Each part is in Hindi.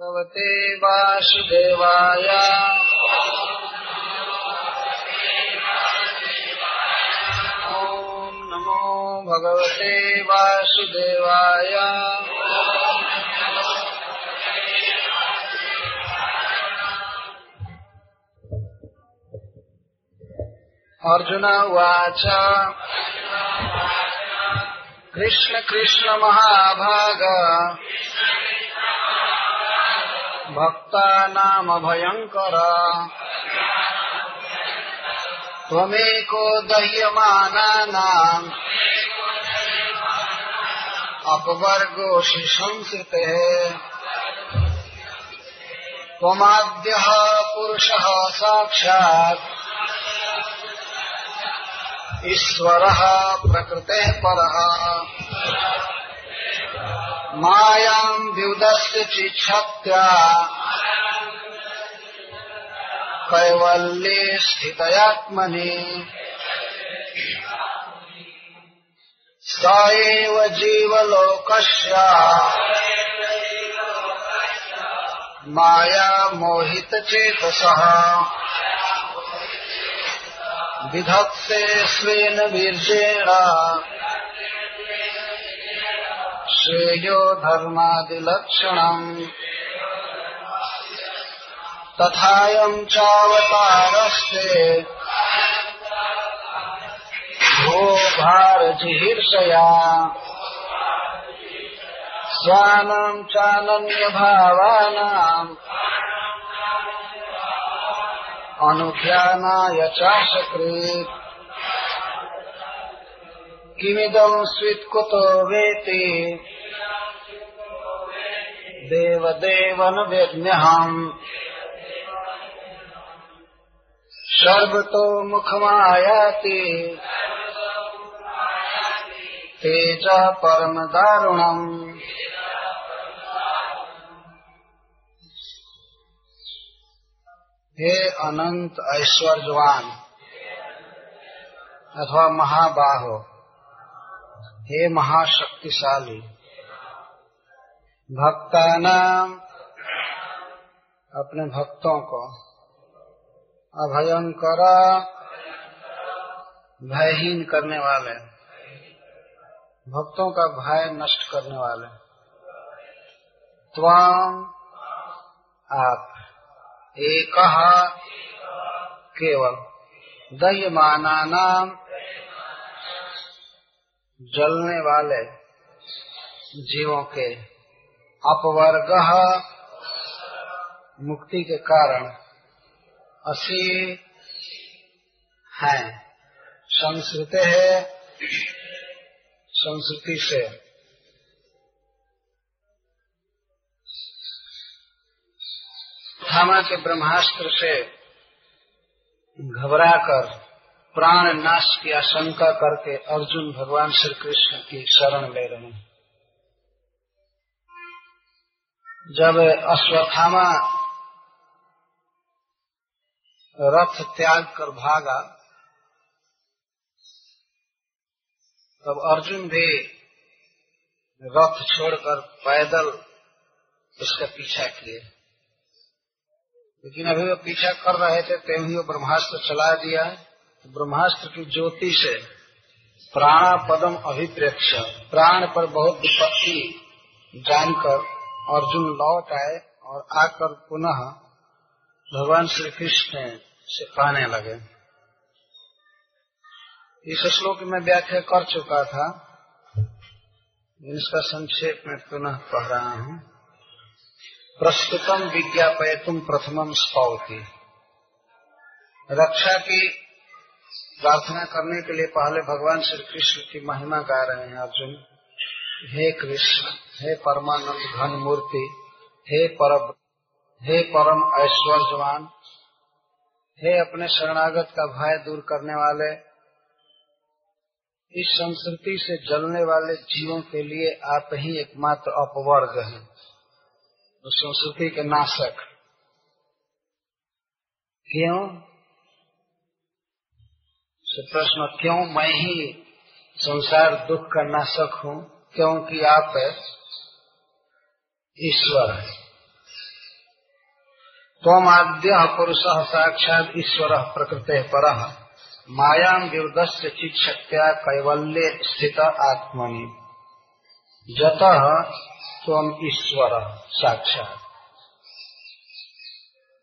भगवते वासुदेवाय। ॐ नमो भगवते वासुदेवाय। अर्जुन उवाच। कृष्ण कृष्ण महाभाग। भक्तानामभयङ्कर। त्वमेको दह्यमानानाम्। अपवर्गोऽसि संसृतेः त्वमाद्यः पुरुषः साक्षात्। ईश्वरः प्रकृतेः परः। मायाम् व्युदस्य चिच्छक्त्या कैवल्ये स्थितयात्मनि। स एव जीवलोकस्य। माया मोहितचेतसः विधत्ते स्वेन वीर्येण श्रेयो धर्मादिलक्षणम्। तथायम् चावतारस्ते। भो भारजिहीर्षया स्वानाम् चानन्यभावानाम् अनुध्यानाय चाशकृत् किमिदम् स्वित्कुतो वेति? देवदेवनुवेद्म्यहम् सर्वतो मुखमायाति। तेज परमदारुणम्। हे अनंत ऐश्वर्यवान, अथवा महाबाहो, हे महाशक्तिशाली भक्तानाम अपने भक्तों को अभयंकर भयहीन करने वाले। भक्तों का भय नष्ट करने वाले। त्वाम आप। एक केवल। दह्यमाना नाम जलने वाले जीवों के अपवर्ग मुक्ति के कारण असी हैं। संस्कृत है, संस्कृति से। थामा के ब्रह्मास्त्र से घबराकर प्राण नाश की आशंका करके अर्जुन भगवान श्री कृष्ण की शरण ले रहे। हैं जब अश्वत्थामा रथ त्याग कर भागा। तब अर्जुन भी रथ छोड़कर पैदल उसका पीछा किए। लेकिन अभी वो पीछा कर रहे थे तेम ही वो ब्रह्मास्त्र चला दिया। तो ब्रह्मास्त्र की ज्योति से प्राणा पदम अभिप्रेक्ष, प्राण पर बहुत विपत्ति जानकर अर्जुन लौट आए और आकर पुनः भगवान श्री कृष्ण से कहने लगे। इस श्लोक में व्याख्या कर चुका था। इसका संक्षेप में पुनः कह रहा हूँ। प्रस्तुतम विज्ञापय तुम प्रथमम स्पौती रक्षा की प्रार्थना करने के लिए पहले भगवान श्री कृष्ण की महिमा गा रहे हैं अर्जुन। हे कृष्ण, हे परमानंद घन मूर्ति हे पर हे परम ऐश्वर्यवान हे अपने शरणागत का भय दूर करने वाले, इस संस्कृति से जलने वाले जीवों के लिए आप ही एकमात्र अपवर्ग हैं उस संस्कृति के नाशक। क्यों? प्रश्न, क्यों मैं ही संसार दुख का नाशक हूँ? क्योंकि आप ईश्वर। है तम पुरुष साक्षात ईश्वर प्रकृति पर। मायाम विरुद्ध चित शक्तिया कैवल्य स्थित आत्मनि। जत तम ईश्वर साक्षात।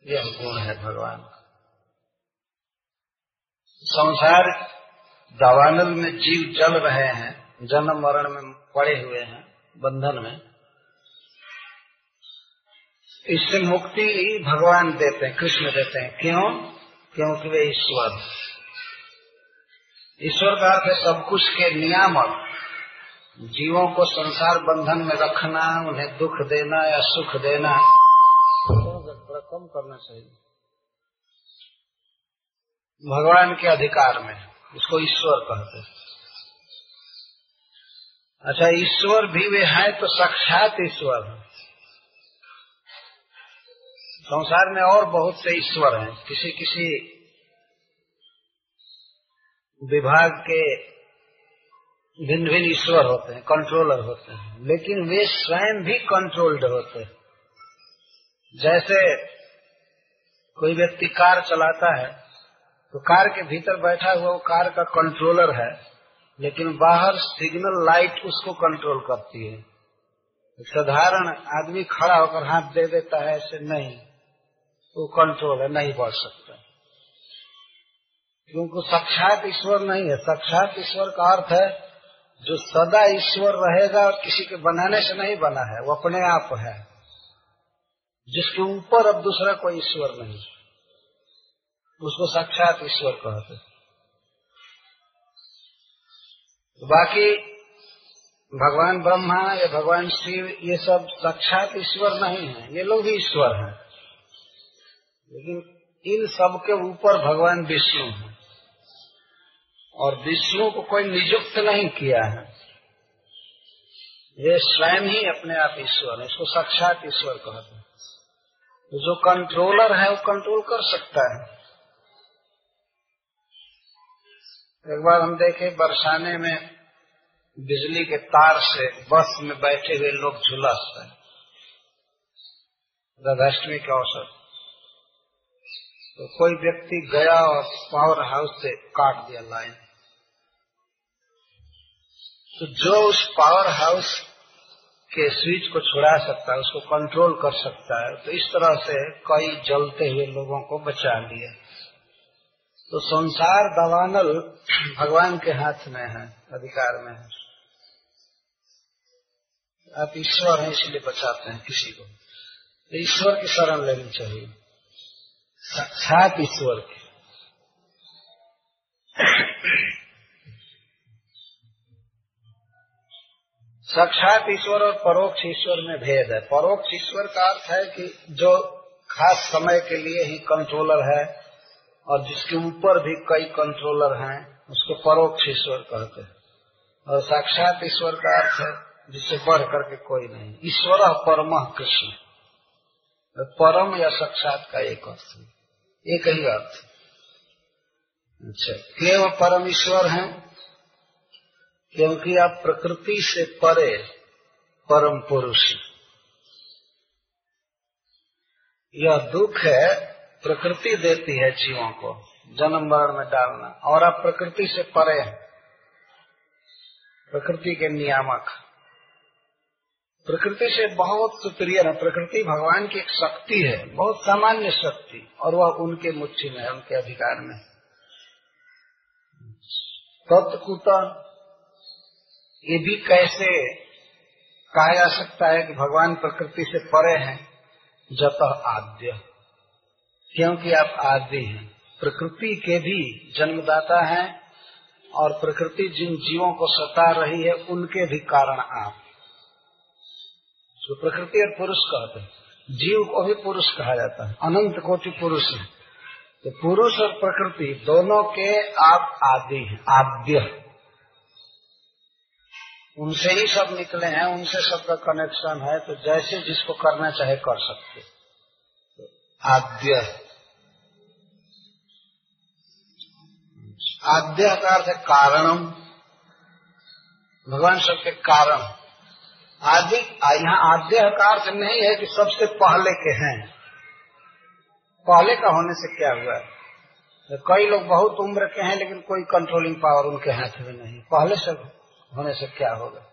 यह गुण है भगवान। संसार दावानल में जीव जल रहे हैं, जन्म मरण में पड़े हुए हैं, बंधन में। इससे मुक्ति भगवान देते हैं, कृष्ण देते हैं। क्यों? क्योंकि वे ईश्वर ईश्वर का अर्थ है सब कुछ के नियामक। जीवों को संसार बंधन में रखना, उन्हें दुख देना या सुख देना कम करना चाहिए। भगवान के अधिकार में, उसको ईश्वर कहते हैं। अच्छा ईश्वर भी वे हैं तो साक्षात ईश्वर। है संसार में और बहुत से ईश्वर हैं। किसी किसी विभाग के भिन्न भिन्न ईश्वर होते हैं कंट्रोलर होते हैं। लेकिन वे स्वयं भी कंट्रोल्ड होते हैं। जैसे कोई व्यक्ति कार चलाता है तो कार के भीतर बैठा हुआ वो कार का कंट्रोलर है, लेकिन बाहर सिग्नल लाइट उसको कंट्रोल करती है। साधारण आदमी खड़ा होकर हाथ दे देता है, ऐसे नहीं। वो कंट्रोल है, नहीं बढ़ सकता। क्योंकि साक्षात ईश्वर नहीं है। साक्षात ईश्वर का अर्थ है, जो सदा ईश्वर रहेगा और किसी के बनाने से नहीं बना है, वो अपने आप है। जिसके ऊपर अब दूसरा कोई ईश्वर नहीं उसको साक्षात ईश्वर कहते तो बाकी भगवान ब्रह्मा या भगवान शिव, ये सब साक्षात ईश्वर नहीं है। ये लोग भी ईश्वर हैं। लेकिन इन सब के ऊपर भगवान विष्णु है। और विष्णु को कोई नियुक्त नहीं किया है। ये स्वयं ही अपने आप ईश्वर है, इसको साक्षात ईश्वर कहते हैं। तो जो कंट्रोलर है, वो कंट्रोल कर सकता है। एक बार हम देखे, बरसाने में बिजली के तार से बस में बैठे हुए लोग झुलस रहे राधाष्टमी के अवसर तो कोई व्यक्ति गया और पावर हाउस से काट दिया लाइन। तो जो उस पावर हाउस के स्विच को छुड़ा सकता है, उसको कंट्रोल कर सकता है तो इस तरह से कई जलते हुए लोगों को बचा लिया। तो संसार दवानल भगवान के हाथ में है, अधिकार में है। आप ईश्वर हैं, इसलिए बचाते हैं किसी को। तो ईश्वर की शरण लेनी चाहिए। साक्षात ईश्वर की। साक्षात ईश्वर और परोक्ष ईश्वर में भेद है। परोक्ष ईश्वर का अर्थ है कि जो खास समय के लिए ही कंट्रोलर है और जिसके ऊपर भी कई कंट्रोलर हैं, उसको परोक्ष ईश्वर कहते हैं। और साक्षात ईश्वर का अर्थ है जिससे बढ़ करके कोई नहीं। ईश्वर परम कृष्ण। परम या साक्षात का एक अर्थ है। एक ही अर्थ अच्छा केवल परम ईश्वर है, क्योंकि आप प्रकृति से परे परम पुरुष यह दुख है, प्रकृति देती है जीवों को, जन्म मरण में डालना, और आप प्रकृति से परे हैं। प्रकृति के नियामक। प्रकृति से बहुत सुप्रिय है। प्रकृति भगवान की एक शक्ति है, बहुत सामान्य शक्ति, और वह उनके मुट्ठी में उनके अधिकार में तत्कुता ये भी कैसे कहा जा सकता है कि भगवान प्रकृति से परे हैं? जत आद्य। क्योंकि आप आदि हैं। प्रकृति के भी जन्मदाता हैं, और प्रकृति जिन जीवों को सता रही है, उनके भी कारण आप जो प्रकृति और पुरुष कहते हैं। जीव को भी पुरुष कहा जाता है। अनंत कोटि पुरुष है। तो पुरुष और प्रकृति दोनों के आप आदि हैं, आद्य। उनसे ही सब निकले हैं, उनसे सबका कनेक्शन है तो जैसे जिसको करना चाहे कर सकते तो आद्य। आद्य का अर्थ है कारणम। भगवान सबके कारण। आदि यहाँ आद्य का अर्थ नहीं है कि सबसे पहले के हैं। पहले का होने से क्या हुआ? तो कई लोग बहुत उम्र के हैं, लेकिन कोई कंट्रोलिंग पावर उनके हाथ में नहीं। पहले से होने से क्या होगा?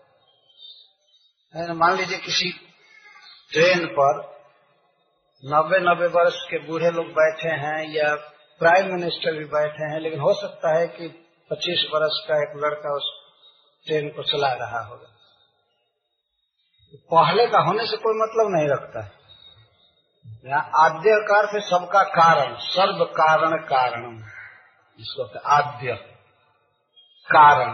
मान लीजिए किसी ट्रेन पर नब्बे नब्बे वर्ष के बूढ़े लोग बैठे हैं या प्राइम मिनिस्टर भी बैठे हैं, लेकिन हो सकता है कि 25 वर्ष का एक लड़का उस ट्रेन को चला रहा होगा। पहले का होने से कोई मतलब नहीं रखता है। यहाँ आद्यकार से सबका कारण, सर्व कारण कारण इसको आद्य कारण।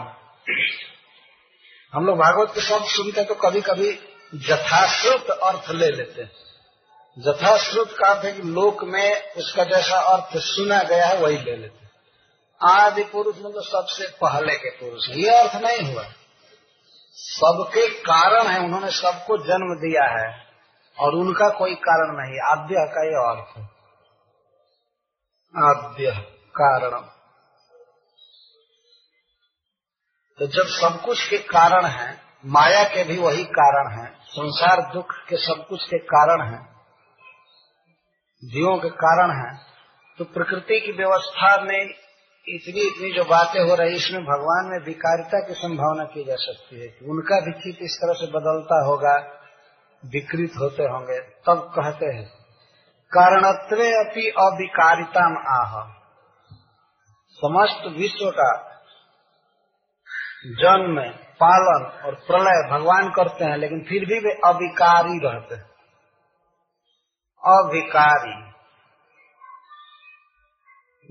हम लोग भागवत के शब्द सुनते हैं तो कभी कभी यथाश्रुत अर्थ ले लेते हैं। यथाश्रुत का अर्थ है कि लोक में उसका जैसा अर्थ सुना गया है, वही ले लेते हैं। आदि पुरुष में तो सबसे पहले के पुरुष ये अर्थ नहीं हुआ। सबके कारण है, उन्होंने सबको जन्म दिया है, और उनका कोई कारण नहीं। आद्य का ये अर्थ आद्य कारण। तो जब सब कुछ के कारण है, माया के भी वही कारण है, संसार दुख के सब कुछ के कारण है, जीवों के कारण है तो प्रकृति की व्यवस्था में इतनी इतनी जो बातें हो रही इसमें भगवान में विकारिता की संभावना की जा सकती है कि उनका भी चित्त इस तरह से बदलता होगा, विकृत होते होंगे, तब कहते हैं, कारणत्व अपनी अविकारिता आह। समस्त विश्व का जन्म, पालन और प्रलय भगवान करते हैं, लेकिन फिर भी वे अविकारी रहते हैं। अविकारी।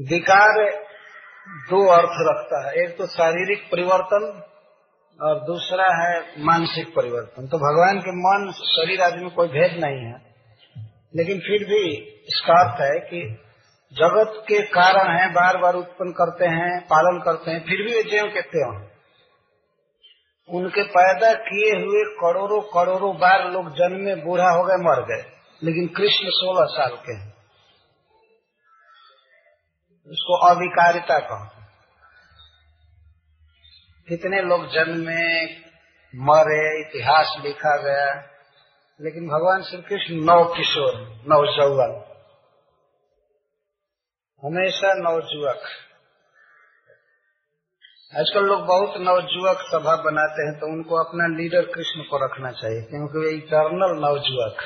विकार दो अर्थ रखता है। एक तो शारीरिक परिवर्तन और दूसरा है मानसिक परिवर्तन। तो भगवान के मन, शरीर आदि में कोई भेद नहीं है। लेकिन फिर भी इसका अर्थ है कि जगत के कारण है बार बार उत्पन्न करते हैं, पालन करते हैं, फिर भी वे ज्यो के त्यों उनके पैदा किए हुए करोड़ों करोड़ों बार लोग जन्म बूढ़ा हो गए, मर गए। लेकिन कृष्ण सोलह साल के हैं। उसको अविकारिता कहते कितने लोग जन्म मरे, इतिहास लिखा गया, लेकिन भगवान श्री कृष्ण नव किशोर नव जौवन हमेशा नवजुवक। आजकल लोग बहुत नवजुवक सभा बनाते हैं तो उनको अपना लीडर कृष्ण को रखना चाहिए, क्योंकि वे इटर्नल नवजुवक।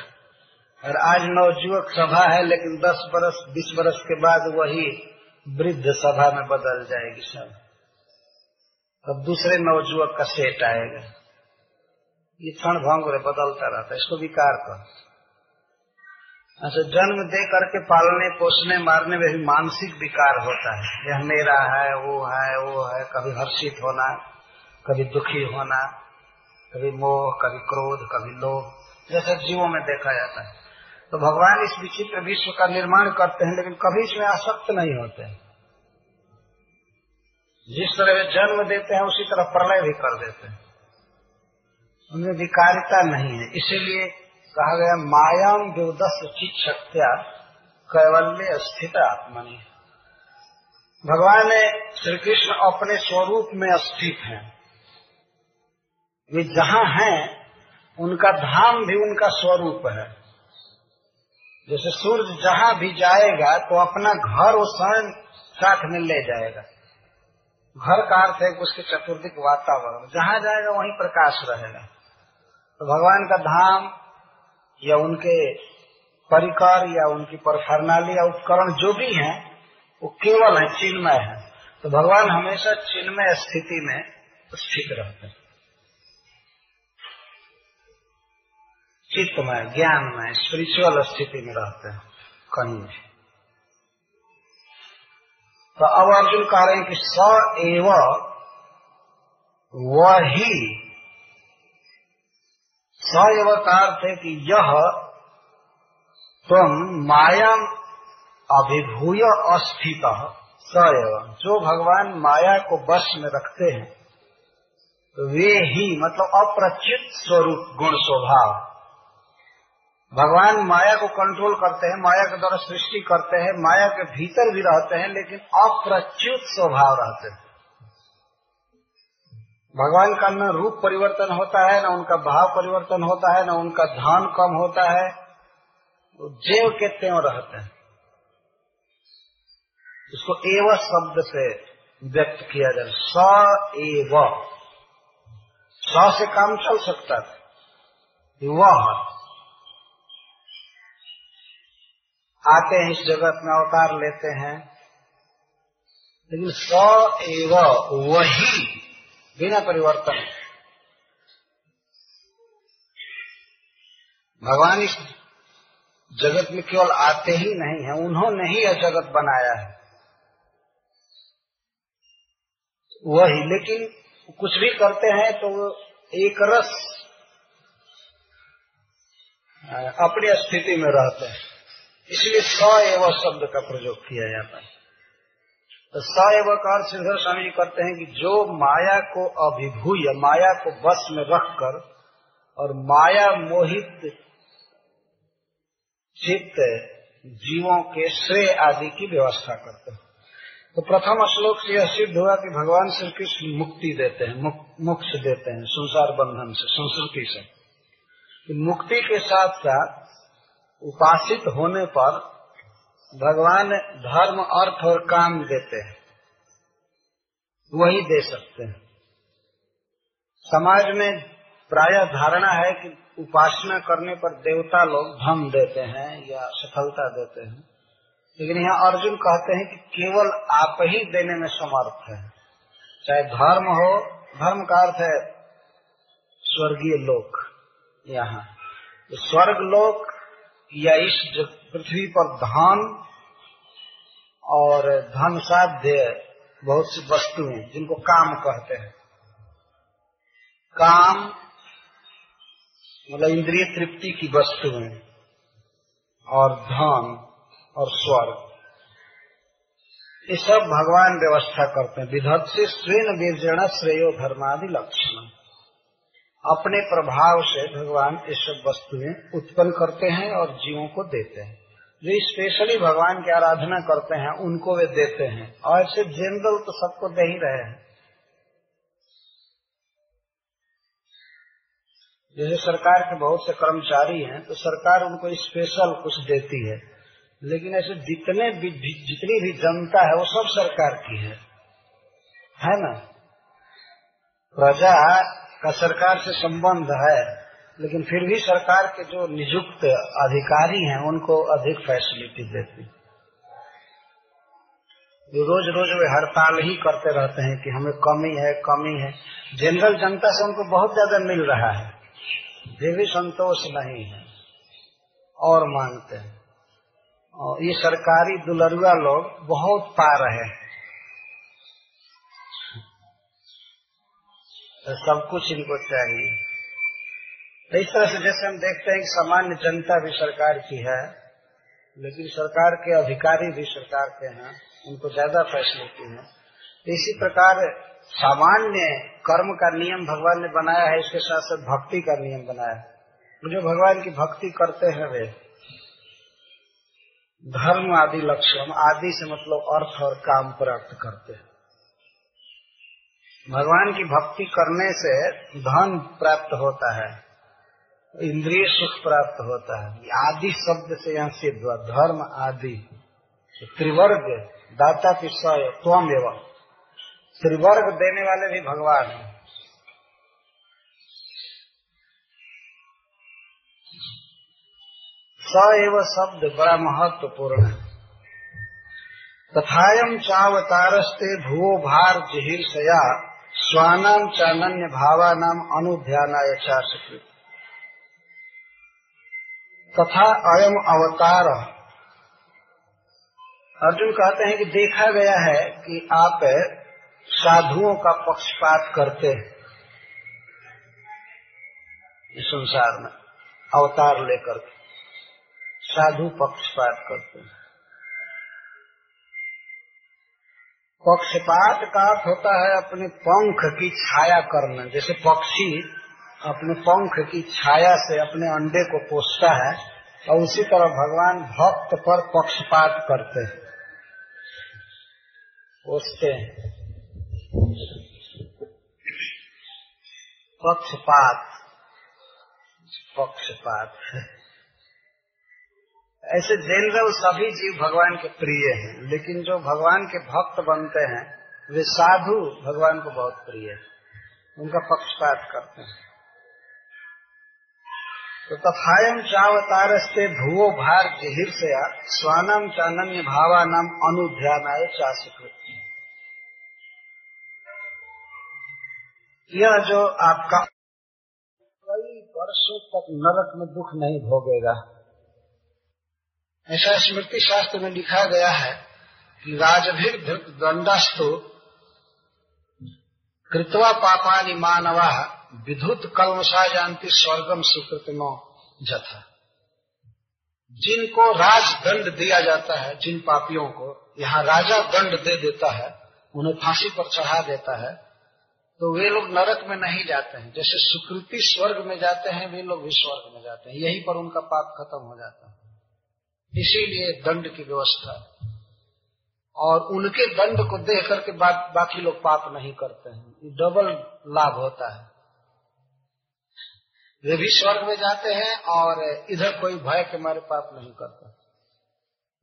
और आज नवजुवक सभा है, लेकिन दस बरस, बीस बरस के बाद वही वृद्ध सभा में बदल जाएगी सब। अब दूसरे नवजुवक का सेट आएगा। ये क्षण भंग बदलता रहता है, इसको विकार कर अच्छा जन्म दे करके पालने, पोसने, मारने में भी मानसिक विकार होता है। यह मेरा है, वो है वो है, कभी हर्षित होना, कभी दुखी होना, कभी मोह, कभी क्रोध, कभी लोभ, जैसे जीवों में देखा जाता है। तो भगवान इस विचित्र विश्व का निर्माण करते हैं, लेकिन कभी इसमें आसक्त नहीं होते हैं। जिस तरह वे जन्म देते हैं, उसी तरह प्रलय भी कर देते हैं। उनमें विकारिता नहीं है। इसीलिए कहा गया मायाम विदस चित शक्तिया कैवल्य स्थित आत्मनि। भगवान श्री कृष्ण अपने स्वरूप में स्थित हैं। वे जहाँ हैं, उनका धाम भी उनका स्वरूप है। जैसे सूर्य जहाँ भी जाएगा तो अपना घर वो स्वयं साथ में ले जाएगा। घर का अर्थ है उसके चतुर्दिक वातावरण। जहाँ जाएगा वहीं प्रकाश रहेगा। तो भगवान का धाम या उनके परिकर या उनकी परफरनाली या उपकरण जो भी है, वो केवल है, चिन्मय है। तो भगवान हमेशा चिन्मय स्थिति में स्थित रहते हैं। चित्तमय, ज्ञानमय स्पिरिचुअल स्थिति में रहते हैं, कहीं भी। तो अब अर्जुन कह रहे हैं कि स एव वही। स एव का अर्थ है कि यह तुम माया अभिभूय अस्थित। स एव। जो भगवान माया को बस में रखते हैं, वे ही मतलब अप्रचित स्वरूप, गुण स्वभाव। भगवान माया को कंट्रोल करते हैं, माया के द्वारा सृष्टि करते हैं, माया के भीतर भी रहते हैं, लेकिन अप्रच्युत स्वभाव रहते हैं। भगवान का न रूप परिवर्तन होता है, न उनका भाव परिवर्तन होता है, न उनका धन कम होता है। वो जेव के त्यों रहते हैं। इसको एव शब्द से व्यक्त किया जाए। स एव। स से काम चल सकता था वह। आते हैं इस जगत में अवतार लेते हैं। लेकिन स एव वही बिना परिवर्तन। भगवान इस जगत में केवल आते ही नहीं है, उन्होंने ही यह जगत बनाया है। वही, लेकिन कुछ भी करते हैं तो एक रस अपनी स्थिति में रहते हैं। इसलिए स एवं शब्द का प्रयोग किया जाता है। तो स एवं का अर्थ स्वामी जी करते हैं कि जो माया को अभिभूय, माया को बस में रखकर और माया मोहित चित्त, जीवों के श्रेय आदि की व्यवस्था करते हैं। तो प्रथम श्लोक से यह सिद्ध हुआ कि भगवान श्री कृष्ण मुक्ति देते हैं मोक्ष देते हैं, संसार बंधन से, संस्कृति से। मुक्ति के साथ साथ उपासित होने पर भगवान धर्म, अर्थ और काम देते हैं। वही दे सकते हैं। समाज में प्राय धारणा है कि उपासना करने पर देवता लोग धन देते हैं या सफलता देते हैं। लेकिन यहाँ अर्जुन कहते हैं कि केवल आप ही देने में समर्थ है। चाहे धर्म हो, धर्म का अर्थ है स्वर्गीय लोक। यहाँ, स्वर्ग लोक या इस पृथ्वी पर धन और धन साध्य बहुत सी वस्तुएँ जिनको काम कहते हैं। काम मतलब इंद्रिय तृप्ति की वस्तुएँ और धन और स्वर्ग। ये सब भगवान व्यवस्था करते हैं। विधत से स्वेन वीरजण श्रेयो धर्मादि लक्षण। अपने प्रभाव से भगवान ये सब वस्तुएँ उत्पन्न करते हैं और जीवों को देते हैं। जो स्पेशली भगवान की आराधना करते हैं, उनको वे देते हैं। और ऐसे जनरल तो सबको दे ही रहे हैं। जैसे सरकार के बहुत से कर्मचारी हैं तो सरकार उनको स्पेशल कुछ देती है। लेकिन ऐसे जितने भी, जितनी भी जनता है, वो सब सरकार की है। है ना? प्रजा का सरकार से संबंध है, लेकिन फिर भी सरकार के जो नियुक्त अधिकारी हैं, उनको अधिक फैसिलिटी देती जो रोज रोज वे हड़ताल ही करते रहते हैं कि हमें कमी है कमी है। जनरल जनता से उनको बहुत ज़्यादा मिल रहा है। फिर भी संतोष नहीं है, और मांगते हैं। और ये सरकारी दुलरुआ लोग बहुत पा रहे हैं। तो सब कुछ इनको चाहिए। तो इस तरह से जैसे हम देखते हैं कि सामान्य जनता भी सरकार की है, लेकिन सरकार के अधिकारी भी सरकार के हैं, उनको ज़्यादा फैसिलिटी है। तो इसी प्रकार सामान्य कर्म का नियम भगवान ने बनाया है, इसके साथ साथ भक्ति का नियम बनाया है। जो भगवान की भक्ति करते हैं वे, धर्म आदि लक्ष्य आदि से मतलब अर्थ और काम प्राप्त करते हैं। भगवान की भक्ति करने से धन प्राप्त होता है, इंद्रिय सुख प्राप्त होता है। आदि शब्द से यहाँ सिद्ध हुआ, धर्म आदि। त्रिवर्ग, दाता की स्वयं एवं। त्रिवर्ग देने वाले भी भगवान है। स एव शब्द बड़ा महत्वपूर्ण है। तथायम चावतारस्ते भुवो भार जिहिर्षया स्वानाम चानन्य भावानाम अनुध्यानाय चाशकृत तथा अयम अवतार। अर्जुन कहते हैं कि देखा गया है कि आप साधुओं का पक्षपात करते हैं। इस संसार में अवतार लेकर साधु पक्षपात करते हैं। पक्षपात का अर्थ होता है अपने पंख की छाया करना। जैसे पक्षी अपने पंख की छाया से अपने अंडे को पोसता है और उसी तरह भगवान भक्त पर पक्षपात करते हैं। पोसते हैं। पक्षपात। पक्षपात ऐसे जनरल सभी जीव भगवान के प्रिय हैं, लेकिन जो भगवान के भक्त बनते हैं, वे साधु भगवान को बहुत प्रिय है। उनका पक्षपात करते हैं। तो तथायम चावतारस्ते भुवो भार जहिर से स्वानम चानन्य भावा नाम अनुध्यानाय चाशकृत यह जो आपका कई वर्षों तक नरक में दुख नहीं भोगेगा। ऐसा स्मृति शास्त्र में लिखा गया है कि राजभीर दंडस्तु कृतवा पापानी मानवा, विधुत कलमसा जानती स्वर्गम सुकृतमो जथा। जिनको राज दंड दिया जाता है, जिन पापियों को, यहाँ राजा दंड दे देता है, उन्हें फांसी पर चढ़ा देता है तो वे लोग नरक में नहीं जाते हैं। जैसे सुकृति स्वर्ग में जाते हैं, वे लोग भी स्वर्ग में जाते हैं। यहीं पर उनका पाप खत्म हो जाता है। इसीलिए दंड की व्यवस्था और उनके दंड को देख करके बा, बाकी लोग पाप नहीं करते हैं। डबल लाभ होता है। वे भी स्वर्ग में जाते हैं और इधर कोई भय के मारे पाप नहीं करता।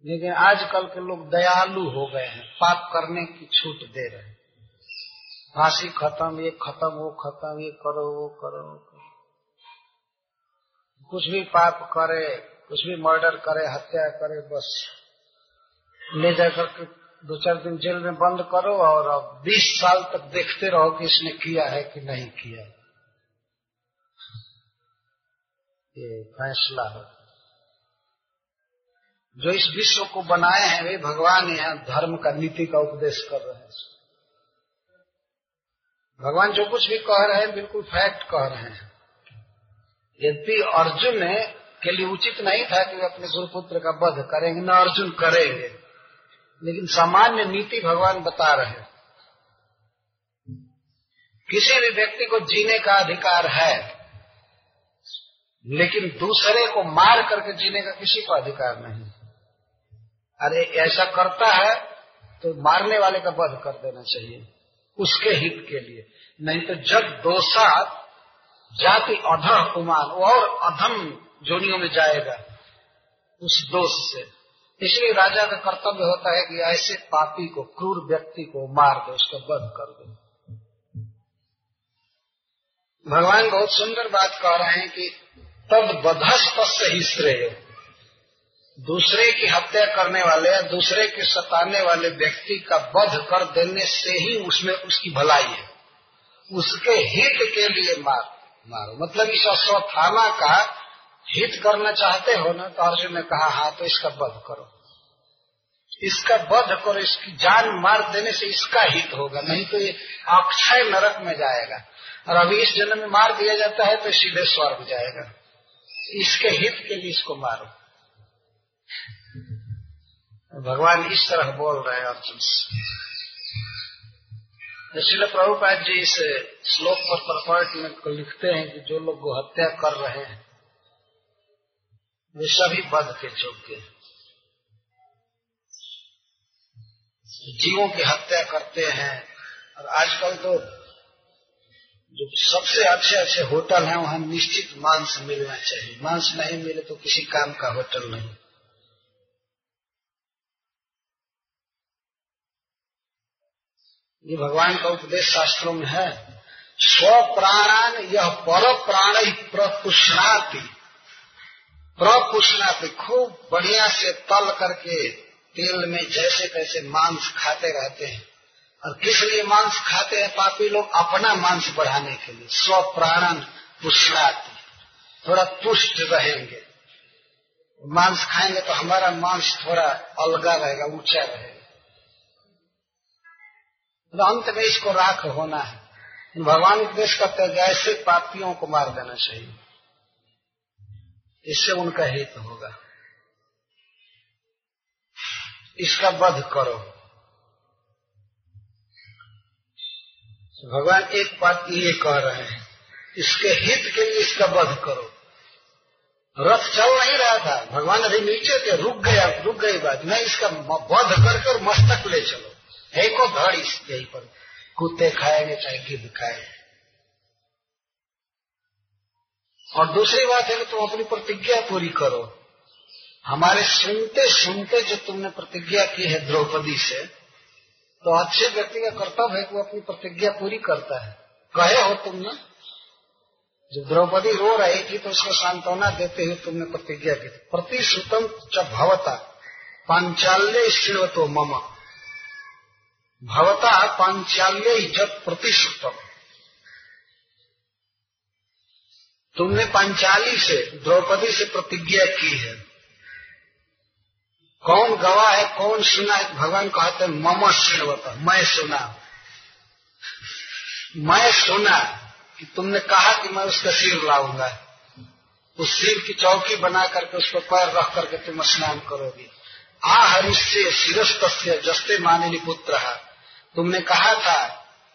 लेकिन आजकल के लोग दयालु हो गए हैं। पाप करने की छूट दे रहे हैं। फांसी खत्म ये खत्म वो खत्म ये करो वो करो वो करो। कुछ भी पाप करे कुछ भी मर्डर करे, हत्या करे, बस। ले जाकर के दो चार दिन जेल में बंद करो और अब बीस साल तक देखते रहो कि इसने किया है कि नहीं किया है। ये फैसला हो। जो इस विश्व को बनाए हैं, वे भगवान यहाँ धर्म का नीति का उपदेश कर रहे हैं। भगवान जो कुछ भी कह रहे हैं, बिल्कुल फैक्ट कह रहे हैं। यदि अर्जुन के लिए उचित नहीं था कि वे अपने गुरुपुत्र का वध करेंगे, न अर्जुन करेंगे। लेकिन सामान्य नीति भगवान बता रहे किसी भी व्यक्ति को जीने का अधिकार है, लेकिन दूसरे को मार करके जीने का किसी को अधिकार नहीं। अरे, ऐसा करता है तो मारने वाले का वध कर देना चाहिए, उसके हित के लिए। नहीं तो जब दोषा जाति अधम और अधम जोनियों में जाएगा, उस दोष से। इसलिए राजा का कर्तव्य होता है कि ऐसे पापी को, क्रूर व्यक्ति को मार दो, उसका वध कर दो। भगवान बहुत सुंदर बात कह रहे हैं कि तब बधस्पस्य ही श्रेय। दूसरे की हत्या करने वाले या दूसरे के सताने वाले व्यक्ति का वध कर देने से ही उसमें उसकी भलाई है। उसके हित के लिए मार, मारो। मतलब इस अश्वत्थामा का हित करना चाहते हो ना तो अर्जुन ने कहा हाँ तो इसका वध करो। इसका वध करो, इसकी जान मार देने से इसका हित होगा, नहीं तो ये अक्षय नरक में जाएगा। और अभी इस जन्म में मार दिया जाता है तो सीधे स्वर्ग जाएगा। इसके हित के लिए इसको मारो। भगवान इस तरह बोल रहे हैं अर्जुन से। शिल प्रभुपाद जी इस श्लोक पर परपॉइंट में लिखते हैं कि जो लोग हत्या कर रहे हैं वे सभी बध के योग्य हैं। जीवों की हत्या करते हैं। और आजकल तो जो सबसे अच्छे अच्छे होटल हैं, वहाँ निश्चित मांस मिलना चाहिए। मांस नहीं मिले तो किसी काम का होटल नहीं। ये भगवान का उपदेश शास्त्रों में है स्व प्राणान यह पर प्राण ही प्रपुष्णाति प्रपुष्णाति खूब बढ़िया से तल करके तेल में जैसे तैसे मांस खाते रहते हैं। और किस लिए मांस खाते हैं पापी लोग? अपना मांस बढ़ाने के लिए। स्व प्राणन पुष्णाति थोड़ा पुष्ट रहेंगे। मांस खाएँगे तो हमारा मांस थोड़ा अलगा रहेगा, ऊँचा रहेगा। तो अंत में इसको राख होना है। भगवान उपदेश करते हैं ऐसे पापियों को मार देना चाहिए। इससे उनका हित होगा। इसका वध करो। भगवान एक बात ये कह रहे हैं, इसके हित के लिए इसका वध करो। रथ चल नहीं रहा था, भगवान अभी नीचे थे, रुक गया, रुक गई बात। नहीं इसका वध कर मस्तक ले चलो। है को धड़ इस यही पर। कुत्ते खाएँगे चाहे गिद्ध खाएँगे और दूसरी बात है कि तुम अपनी प्रतिज्ञा पूरी करो। हमारे सुनते सुनते जो तुमने प्रतिज्ञा की है द्रौपदी से तो अच्छे व्यक्ति का कर्तव्य है कि वो अपनी प्रतिज्ञा पूरी करता है। कहे हो तुमने? जब द्रौपदी रो रही थी तो उसको सांत्वना देते हुए तुमने प्रतिज्ञा की थी। प्रतिश्रुतम च भवता, पांचाल्य श्रीवतो मम। भवता, पांचाल्य जब प्रतिश्रुतम तुमने पांचाली से द्रौपदी से प्रतिज्ञा की है। कौन गवाह है, कौन सुना है? भगवान कहते हैं, मम श्रीवत मैं सुना। मैं सुना कि तुमने कहा कि मैं उसका सिर लाऊँगा। उस सिर की चौकी बना करके उस पर पैर रख करके तुम स्नान करोगे। आ हरिष्य शिरस्त जस्ते मानिनी पुत्र, तुमने कहा था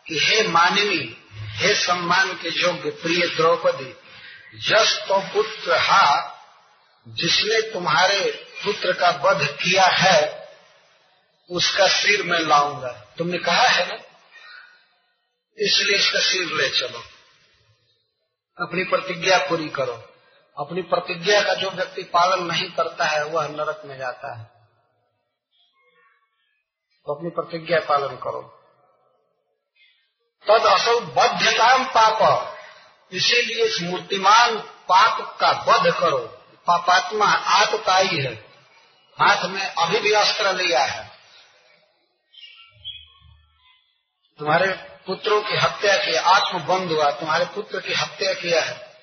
कि हे मानिनी, हे सम्मान के योग्य प्रिय द्रौपदी जस तो पुत्र हा, जिसने तुम्हारे पुत्र का वध किया है, उसका सिर मैं लाऊँगा। तुमने कहा है ना? इसलिए इसका सिर ले चलो। अपनी प्रतिज्ञा पूरी करो। अपनी प्रतिज्ञा का जो व्यक्ति पालन नहीं करता है, वह नरक में जाता है। तो अपनी प्रतिज्ञा पालन करो। तद असल बद्धताम पाप। इसीलिए इस मूर्तिमान पाप का वध करो। पापात्मा आतताई है। हाथ में अभी भी अस्त्र लिया है। तुम्हारे पुत्रों की हत्या की आत्मबंध हुआ, तुम्हारे पुत्र की हत्या किया है।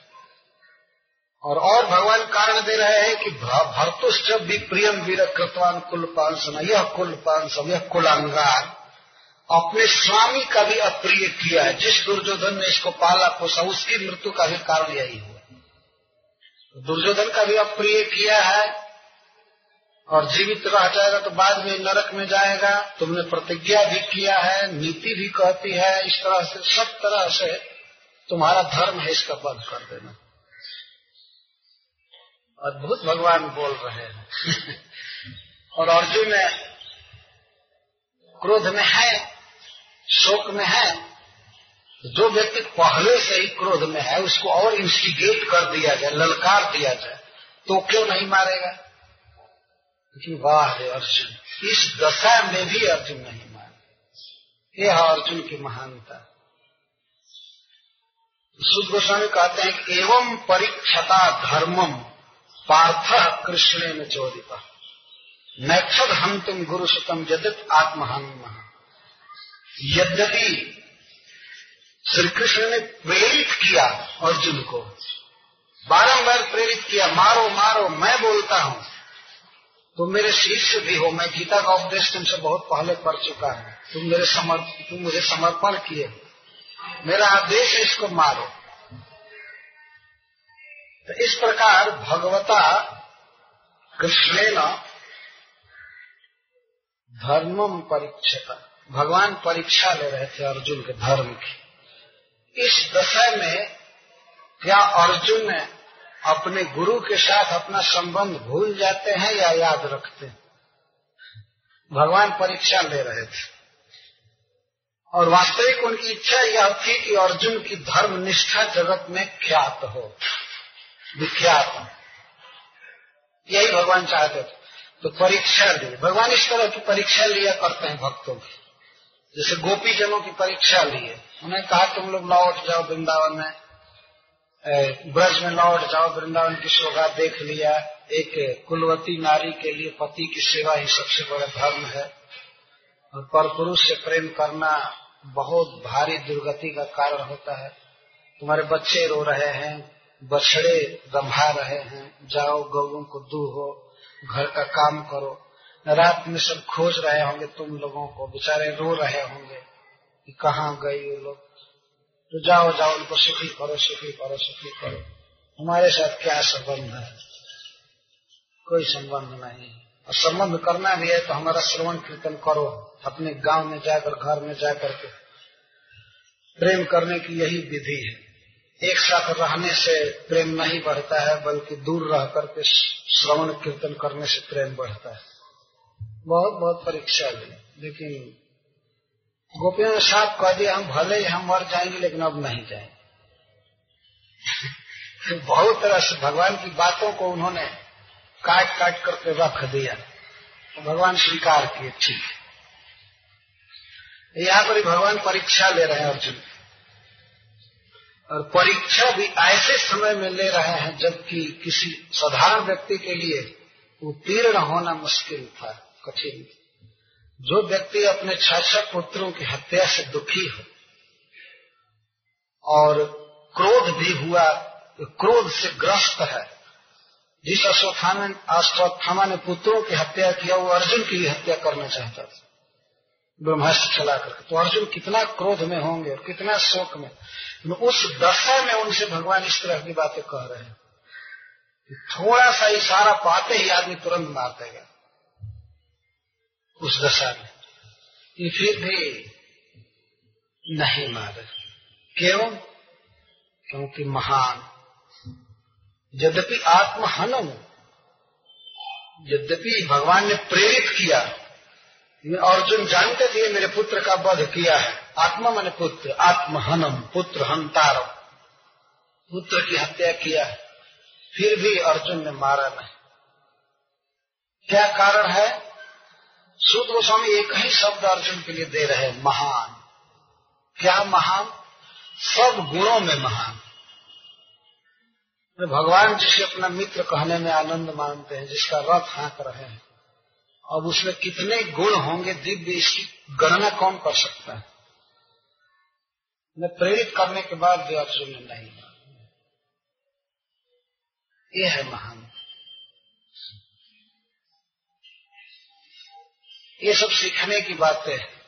और और भगवान कारण दे रहे हैं कि भरतुष जब भी प्रियम वीर कृतवान कुल पांसम यह कुल पांसम यह कुलांगार। अपने स्वामी का भी अप्रिय किया है। जिस दुर्योधन ने इसको पाला पोसा, उसकी मृत्यु का भी कारण यही हुआ। दुर्योधन का भी अप्रिय किया है और जीवित रह जाएगा तो बाद में नरक में जाएगा। तुमने प्रतिज्ञा भी किया है, नीति भी कहती है, इस तरह से, सब तरह से तुम्हारा धर्म है, इसका बंद कर देना। अद्भुत भगवान बोल रहे हैं। और अर्जुन क्रोध में है शोक में है, जो व्यक्ति पहले से ही क्रोध में है, उसको और इंस्टिगेट कर दिया जाए, ललकार दिया जाए तो क्यों नहीं मारेगा? कि वाह है अर्जुन, इस दशा में भी अर्जुन नहीं मान यह अर्जुन की महानता। सुद गोस्वामी कहते हैं एवं परीक्षता धर्मम पार्थ कृष्ण में चोदिता। नैक्षद हम तुम गुरु सुतम जदित आत्महन यद्यपि श्री कृष्ण ने प्रेरित किया अर्जुन को बारंबार प्रेरित किया, मारो मारो, मैं बोलता हूँ। तुम मेरे शिष्य भी हो, मैं गीता का उपदेश तुमसे बहुत पहले पढ़ चुका है। तुम मेरे समर्प, तुम मुझे समर्पण किए मेरा आदेश है इसको मारो। तो इस प्रकार भगवता कृष्ण धर्मम परीक्षा भगवान परीक्षा ले रहे थे अर्जुन के धर्म की। इस दशा में क्या अर्जुन अपने गुरु के साथ अपना संबंध भूल जाते हैं या याद रखते हैं? भगवान परीक्षा ले रहे थे। और वास्तविक उनकी इच्छा यह थी कि अर्जुन की धर्म निष्ठा जगत में ख्यात हो, विख्यात हो। यही भगवान चाहते थे। तो परीक्षा ली। भगवान इस तरह की परीक्षा लिया करते हैं भक्तों की। जैसे गोपी जनों की परीक्षा लिए उन्हें कहा, तुम लोग लौट जाओ वृंदावन में। ब्रज में लौट जाओ, वृंदावन की शोभा देख लिया। एक कुलवती नारी के लिए पति की सेवा ही सबसे बड़ा धर्म है। और पर पुरुष से प्रेम करना बहुत भारी दुर्गति का कारण होता है। तुम्हारे बच्चे रो रहे हैं, बछड़े रंभा रहे हैं। जाओ गौों को दूहो घर का काम करो। रात में सब खोज रहे होंगे, तुम लोगों को, बेचारे रो रहे होंगे कि कहाँ गई वो लोग। तो जाओ जाओ, उनको सुखी करो सुखी करो सुखी करो। हमारे साथ क्या संबंध है? कोई संबंध नहीं। और संबंध करना भी है तो हमारा श्रवण कीर्तन करो, अपने गाँव में जाकर, घर में जाकर के। प्रेम करने की यही विधि है। एक साथ रहने से प्रेम नहीं बढ़ता है, बल्कि दूर रह करके श्रवण कीर्तन करने से प्रेम बढ़ता है। बहुत बहुत परीक्षा ली लेकिन गोपियों ने साफ़ कह दिया, हम भले ही, हम मर जाएँगे, लेकिन अब नहीं जाएँगे। बहुत तरह से भगवान की बातों को उन्होंने काट काट करके रख दिया। तो भगवान स्वीकार किए, ठीक है। यहाँ पर भगवान परीक्षा ले रहे हैं अर्जुन। और परीक्षा भी ऐसे समय में ले रहे हैं, जबकि किसी साधारण व्यक्ति के लिए उत्तीर्ण होना मुश्किल था। कठिन। जो व्यक्ति अपने छाछा पुत्रों की हत्या से दुखी हो और क्रोध भी हुआ, क्रोध से ग्रस्त है, जिस अश्वत्थामा अश्वत्थामा ने पुत्रों की हत्या किया, वो अर्जुन की भी हत्या करना चाहता था। ब्रह्मास्त्र चला करके। तो अर्जुन कितना क्रोध में होंगे और कितना शोक में। उस दशा में उनसे भगवान इस तरह की बातें कह रहे हैं थोड़ा सा इशारा पाते ही आदमी तुरंत मार देगा। उस दशा में। ये फिर भी नहीं मारे। क्यों? क्योंकि महान। यद्यपि आत्महनन, यद्यपि भगवान ने प्रेरित किया अर्जुन जानते थे, मेरे पुत्र का वध किया है। आत्मा मैंने पुत्र आत्महनम पुत्र हंतारम। पुत्र की हत्या किया है। फिर भी अर्जुन ने मारा नहीं। क्या कारण है? सूत गोस्वामी एक ही शब्द अर्जुन के लिए दे रहे महान। क्या महान? सब गुणों में महान। भगवान जिसे अपना मित्र कहने में आनंद मानते हैं, जिसका रथ हाँक रहे हैं। अब उसमें कितने गुण होंगे, दिव्य इसकी गणना कौन कर सकता है? मैं प्रेरित करने के बाद भी अर्जुन ने नहीं ये है महान। ये सब सीखने की बातें है।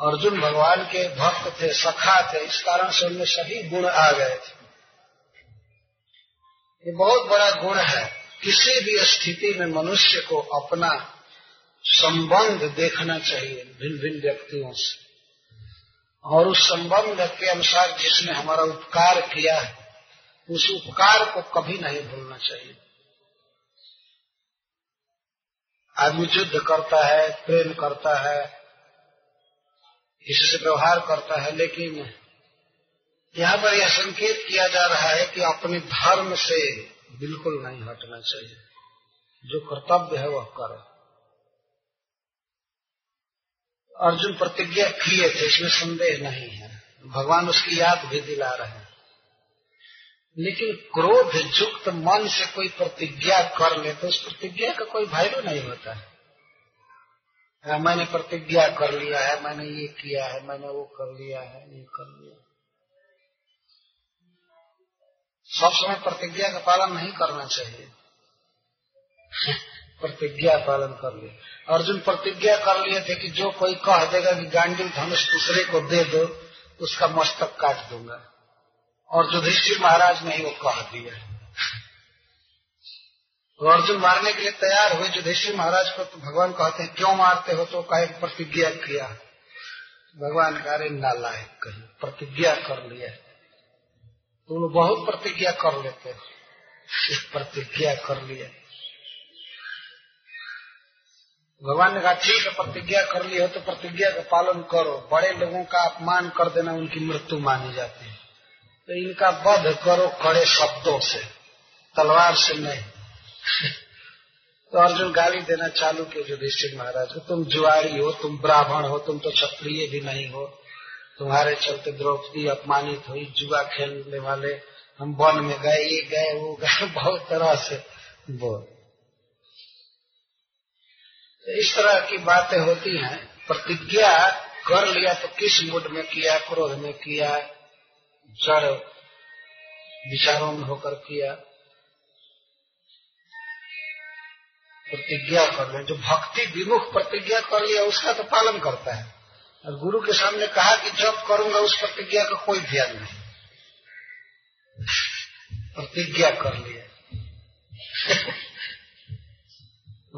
अर्जुन भगवान के भक्त थे, सखा थे, इस कारण से उनमें सभी गुण आ गए थे। ये बहुत बड़ा गुण है, किसी भी स्थिति में मनुष्य को अपना संबंध देखना चाहिए भिन्न भिन्न व्यक्तियों से। और उस संबंध के अनुसार जिसने हमारा उपकार किया है, उस उपकार को कभी नहीं भूलना चाहिए। आदमी युद्ध करता है, प्रेम करता है किसी से व्यवहार करता है, लेकिन यहाँ पर यह संकेत किया जा रहा है कि अपने धर्म से बिल्कुल नहीं हटना चाहिए। जो कर्तव्य है वह करो। अर्जुन प्रतिज्ञा किए थे, इसमें संदेह नहीं है। भगवान उसकी याद भी दिला रहे हैं। लेकिन क्रोध युक्त मन से कोई प्रतिज्ञा कर ले तो उस प्रतिज्ञा का कोई वैल्यू नहीं होता है। हाँ, मैंने प्रतिज्ञा कर लिया है मैंने ये किया है मैंने वो कर लिया है ये कर लिया सब समय प्रतिज्ञा का पालन नहीं करना चाहिए। प्रतिज्ञा पालन कर लिए अर्जुन प्रतिज्ञा कर लिए थे कि जो कोई कह देगा कि गांडी धनुष दूसरे को दे दो उसका मस्तक काट दूँगा। और युधिष्ठिर महाराज ने ही वो कह दिया। अर्जुन मारने के लिए तैयार हुए युधिष्ठिर महाराज को तो भगवान कहते हैं, क्यों मारते हो? तो कहे, प्रतिज्ञा किया। भगवान कह रहे, नालायक कहीं, प्रतिज्ञा कर लिया तो लोग बहुत प्रतिज्ञा कर लेते प्रतिज्ञा कर लिया भगवान ने कहा, ठीक है, प्रतिज्ञा कर ली हो तो प्रतिज्ञा का पालन करो। बड़े लोगों का अपमान कर देना, उनकी मृत्यु मानी जाती है। तो इनका वध करो, कड़े शब्दों से। तलवार से नहीं। तो अर्जुन गाली देना चालू किए युधिष्ठिर महाराज को, तुम जुआरी हो, तुम ब्राह्मण हो, तुम तो क्षत्रिय भी नहीं हो। तुम्हारे चलते द्रौपदी अपमानित हुई, जुआ खेलने वाले हम वन में गए, ये गए, वो गए, बहुत तरह से बोल तो इस तरह की बातें होती हैं। प्रतिज्ञा कर लिया तो किस मूड में किया, क्रोध में किया जड़ विचारों में होकर किया प्रतिज्ञा कर ले जो भक्ति विमुख प्रतिज्ञा कर लिया, उसका तो पालन करता है। और गुरु के सामने कहा कि जब करूँगा, उस प्रतिज्ञा का कोई ध्यान नहीं। प्रतिज्ञा कर लिया।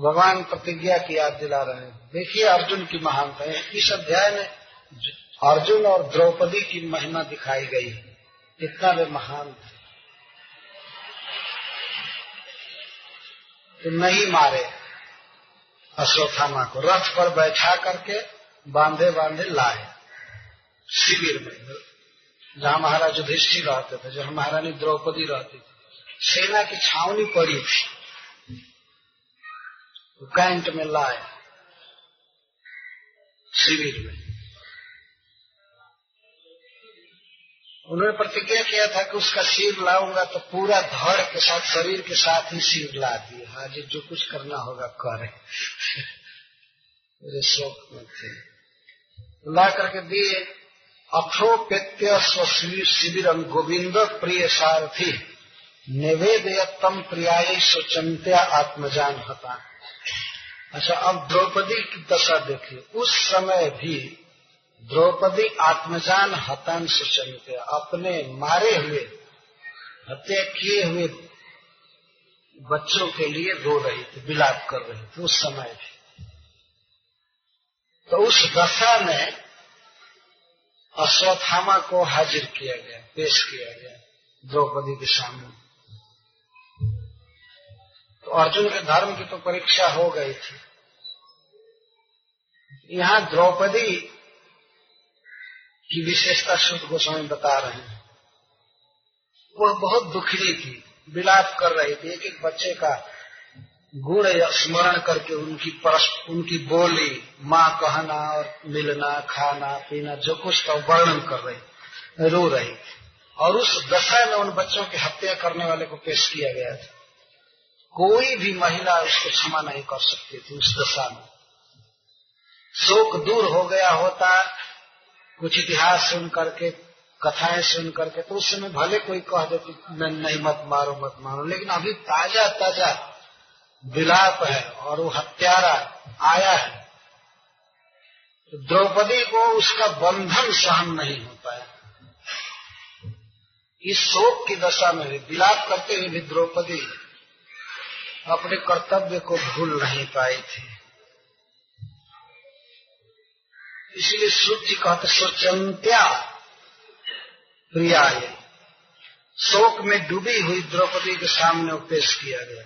भगवान प्रतिज्ञा की याद दिला रहे हैं। देखिए अर्जुन की महानता है। इस अध्याय में अर्जुन और द्रौपदी की महिमा दिखाई गई। इतना वे महान थे। तो नहीं मारे अश्वत्थामा को। रथ पर बैठा करके बांधे बांधे लाए। शिविर में। जहाँ महाराज युधिष्ठिर रहते थे, जहाँ महारानी द्रौपदी रहती थी। सेना की छावनी पड़ी थी। कैंट में लाए। शिविर में। उन्होंने प्रतिज्ञा किया था कि उसका सिर लाऊँगा तो पूरा धड़ के साथ, शरीर के साथ ही सिर ला दिए। हाजी जो कुछ करना होगा करे। मेरे शौक में थे। ला करके दिए। अथोपेत्य शिविर गोविंद प्रिय सारथी। निवेदयतम प्रियाय सोचंत्या आत्मजान हता अच्छा अब द्रौपदी की दशा देखिए। उस समय भी द्रौपदी आत्मजान हतान सुचंत्य अपने मारे हुए, हत्या किए हुए बच्चों के लिए रो रही थी, विलाप कर रही थी, उस समय भी। तो उस दशा में अश्वत्थामा को हाजिर किया गया, पेश किया गया द्रौपदी के सामने। तो अर्जुन के धर्म की तो परीक्षा हो गई थी। यहाँ द्रौपदी की विशेषता शुद्ध गोस्वामी बता रहे हैं। वह बहुत दुखी थी, विलाप कर रही थी एक एक बच्चे का गुण स्मरण करके उनकी परस, उनकी बोली, माँ कहना और मिलना, खाना, पीना, जो कुछ था वर्णन कर रही, रो रही। थी और उस दशा में उन बच्चों की हत्या करने वाले को पेश किया गया था। कोई भी महिला उसको क्षमा नहीं कर सकती थी उस दशा में। शोक दूर हो गया होता कुछ इतिहास सुन करके, कथाएँ सुन करके तो उस समय भले कोई कह दे देती नहीं, मत मारो मत मारो, लेकिन अभी ताज़ा ताज़ा विलाप है और वो हत्यारा आया है। तो द्रौपदी को उसका बंधन सहन नहीं है। इस शोक की दशा में भी, विलाप करते हुए भी द्रौपदी अपने कर्तव्य को भूल नहीं पाई थी। इसलिए जी कहते सोचंत्या प्रिया शोक में डूबी हुई द्रौपदी के सामने पेश किया गया।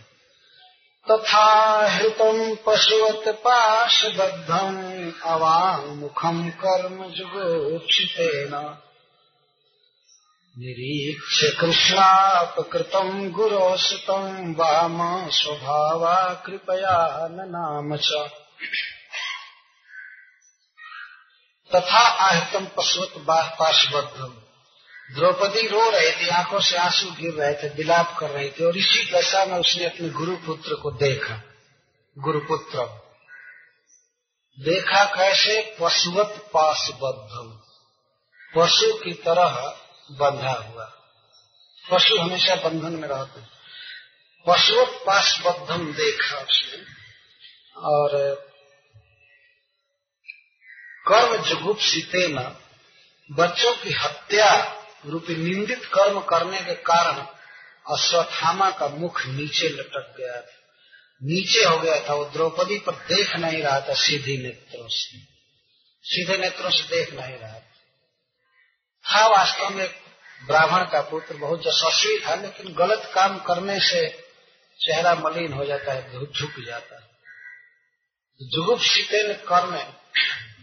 तथा हृतम पशुवत पाशबद्धम अवांग मुखम कर्म जुगोक्षितेन निरीक्ष कृष्णापकृतम गुरोसुतम वाम स्वभावा कृपया नाम च। तथा आहतम पशुवत पाशबद्धम द्रौपदी रो रहे थे, आँखों से आँसू गिर रहे थे, विलाप कर रहे थे, और इसी दशा में उसने अपने गुरुपुत्र को देखा। गुरुपुत्र, देखा कैसे? पशुवत पाशबद्धम पशु की तरह बंधा हुआ। पशु हमेशा बंधन में रहते। पशुवत पाशबद्धम देखा उसने, और कर्म जुगुप्सिते न, बच्चों की हत्या रूपी निंदित कर्म करने के कारण अश्वत्थामा का मुख नीचे लटक गया था। नीचे हो गया था, वो द्रौपदी पर देख नहीं रहा था, सीधी नेत्रों से। सीधे नेत्रों से देख नहीं रहा था। वास्तव में ब्राह्मण का पुत्र, बहुत यशस्वी था, लेकिन गलत काम करने से चेहरा मलिन हो जाता है झुक जाता है। जुगुप्सिते कर्म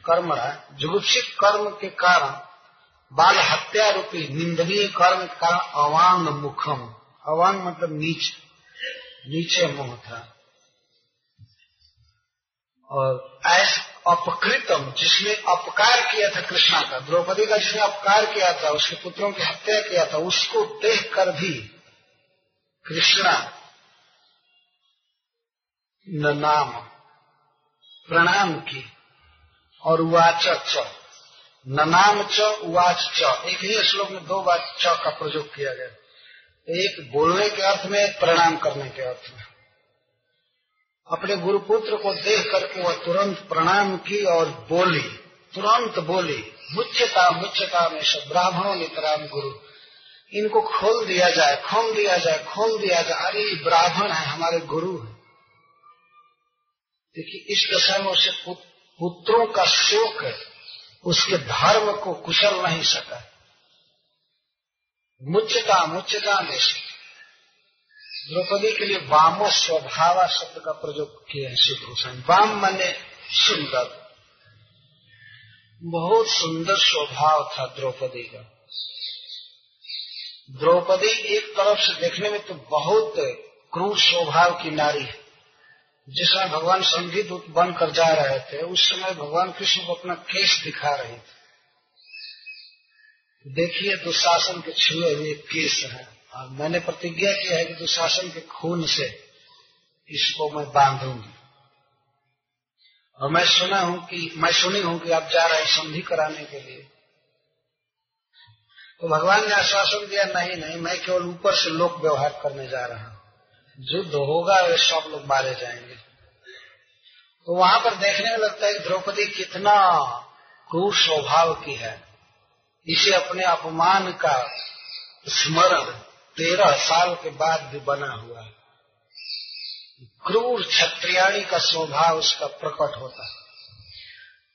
कर्मणा जुगुप्सित कर्म के कारण बाल हत्या रूपी निंदनीय कर्म का अवांग मुखम। अवांग मतलब नीच, नीचे मुँह था। और ऐस अपकृतम, जिसने अपकार किया था कृष्णा का, द्रौपदी का जिसने अपकार किया था, उसके पुत्रों की हत्या किया था, उसको देख कर भी कृष्णा न नाम, प्रणाम की। और वाच च। नाम च, उवाच च। एक ही श्लोक में दो बार च का प्रयोग किया गया। एक बोलने के अर्थ में, एक प्रणाम करने के अर्थ में। अपने गुरुपुत्र को देख करके वह तुरंत प्रणाम की और बोली। तुरंत बोली, मुच्यता मुच्यता में ब्राह्मणों नितराम गुरु। इनको खोल दिया जाए, खोल दिया जाए, खोल दिया जाए। अरे ब्राह्मण है, हमारे गुरु है। देखिए, इस दशा में उसे पुत्रों का शोक उसके धर्म को कुशल नहीं सका। मुच्यता मुच्यता में द्रौपदी के लिए वामो स्वभाव शब्द का प्रयोग किया है श्री भूषण वाम मने सुंदर। बहुत सुंदर स्वभाव था द्रौपदी का। द्रौपदी एक तरफ़ से देखने में तो बहुत क्रूर स्वभाव की नारी है। जिस समय भगवान संधि दूत बनकर जा रहे थे, उस समय भगवान कृष्ण को अपना केस दिखा रहे थे। देखिए, दुशासन के छुए हुए केस है। और मैंने प्रतिज्ञा किया है कि दुशासन के खून से इसको मैं बांधूँगी। और मैं सुना हूँ कि, मैं सुनी हूँ कि आप जा रहे हैं संधि कराने के लिए। तो भगवान ने आश्वासन दिया, नहीं नहीं, मैं केवल ऊपर से लोक व्यवहार करने जा रहा हूँ। युद्ध होगा वे सब लोग मारे जाएँगे। तो वहाँ पर देखने में लगता है कि द्रौपदी कितना क्रूर स्वभाव की है। इसे अपने अपमान का स्मरण तेरह साल के बाद भी बना हुआ है। क्रूर क्षत्रियाणी का स्वभाव उसका प्रकट होता है।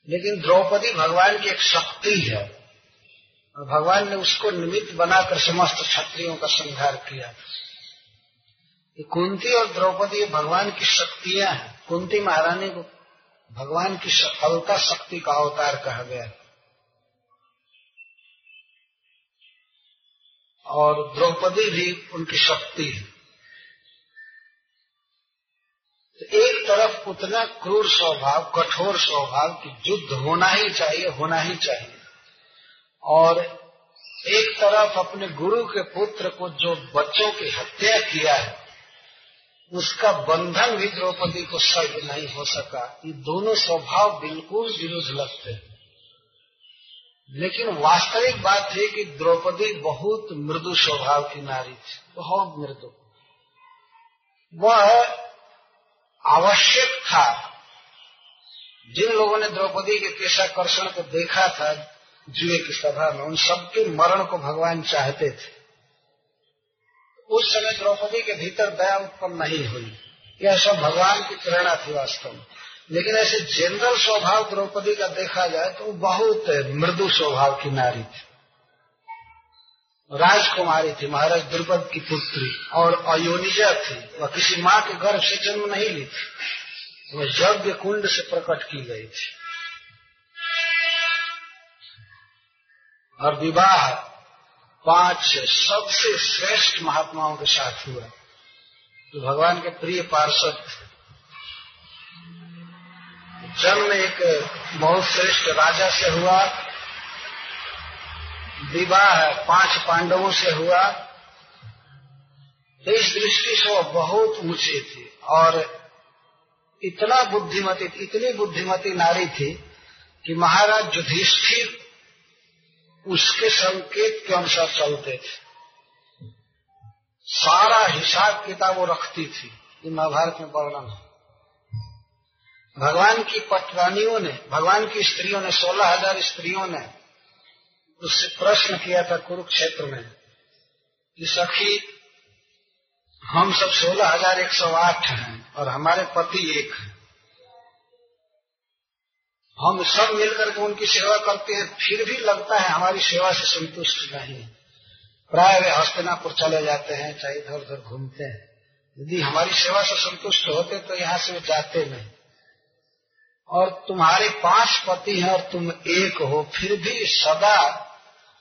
लेकिन द्रौपदी भगवान की एक शक्ति है और भगवान ने उसको निमित्त बनाकर समस्त क्षत्रियों का संहार किया। कुंती और द्रौपदी भगवान की शक्तियाँ हैं। कुंती महारानी को भगवान की सफलता शक्ति का अवतार कहा गया। है और द्रौपदी भी उनकी शक्ति है। तो एक तरफ़ उतना क्रूर स्वभाव, कठोर स्वभाव कि युद्ध होना ही चाहिए, होना ही चाहिए। और एक तरफ़ अपने गुरु के पुत्र को जो बच्चों की हत्या किया है उसका बंधन भी द्रौपदी को सही नहीं हो सका। ये दोनों स्वभाव बिल्कुल विरुद्ध लगते हैं लेकिन वास्तविक बात है कि द्रौपदी बहुत मृदु स्वभाव की नारी थी, बहुत मृदु। वह आवश्यक था। जिन लोगों ने द्रौपदी के केशाकर्षण को देखा था जुए की सभा में, उन सबके मरण को भगवान चाहते थे। उस समय द्रौपदी के भीतर दया उत्पन्न नहीं हुई। यह सब भगवान की प्रेरणा थी वास्तव में। लेकिन ऐसे जनरल स्वभाव द्रौपदी का देखा जाए तो बहुत मृदु स्वभाव की नारी थी। राजकुमारी थी, महाराज द्रुपद की पुत्री और अयोनिजा थी। वह किसी माँ के गर्भ से जन्म नहीं ली थी। वह यज्ञ कुंड से प्रकट की गई थी। और विवाह पाँच, सबसे श्रेष्ठ महात्माओं के साथ हुआ। तो भगवान के प्रिय पार्षद थे। जन्म एक बहुत श्रेष्ठ राजा से हुआ। विवाह पाँच पांडवों से हुआ। इस दृष्टि से वह बहुत ऊँची थी और इतना बुद्धिमती, इतनी बुद्धिमती नारी थी कि महाराज युधिष्ठिर उसके संकेत के अनुसार चलते थे। सारा हिसाब किताब वो रखती थी ये महाभारत में वर्णन है। भगवान की पटरानियों ने, भगवान की स्त्रियों ने, सोलह हज़ार स्त्रियों ने उससे प्रश्न किया था कुरुक्षेत्र में कि सखी, हम सब सोलह हज़ार एक सौ आठ हैं और हमारे पति एक हैं। हम सब मिलकर के उनकी सेवा करते हैं, फिर भी लगता है हमारी सेवा से संतुष्ट नहीं। प्राय वे हस्तिनापुर चले जाते हैं, चाहे इधर उधर घूमते हैं। यदि हमारी सेवा से संतुष्ट होते तो यहाँ से वे जाते नहीं। और तुम्हारे पाँच पति हैं और तुम एक हो, फिर भी सदा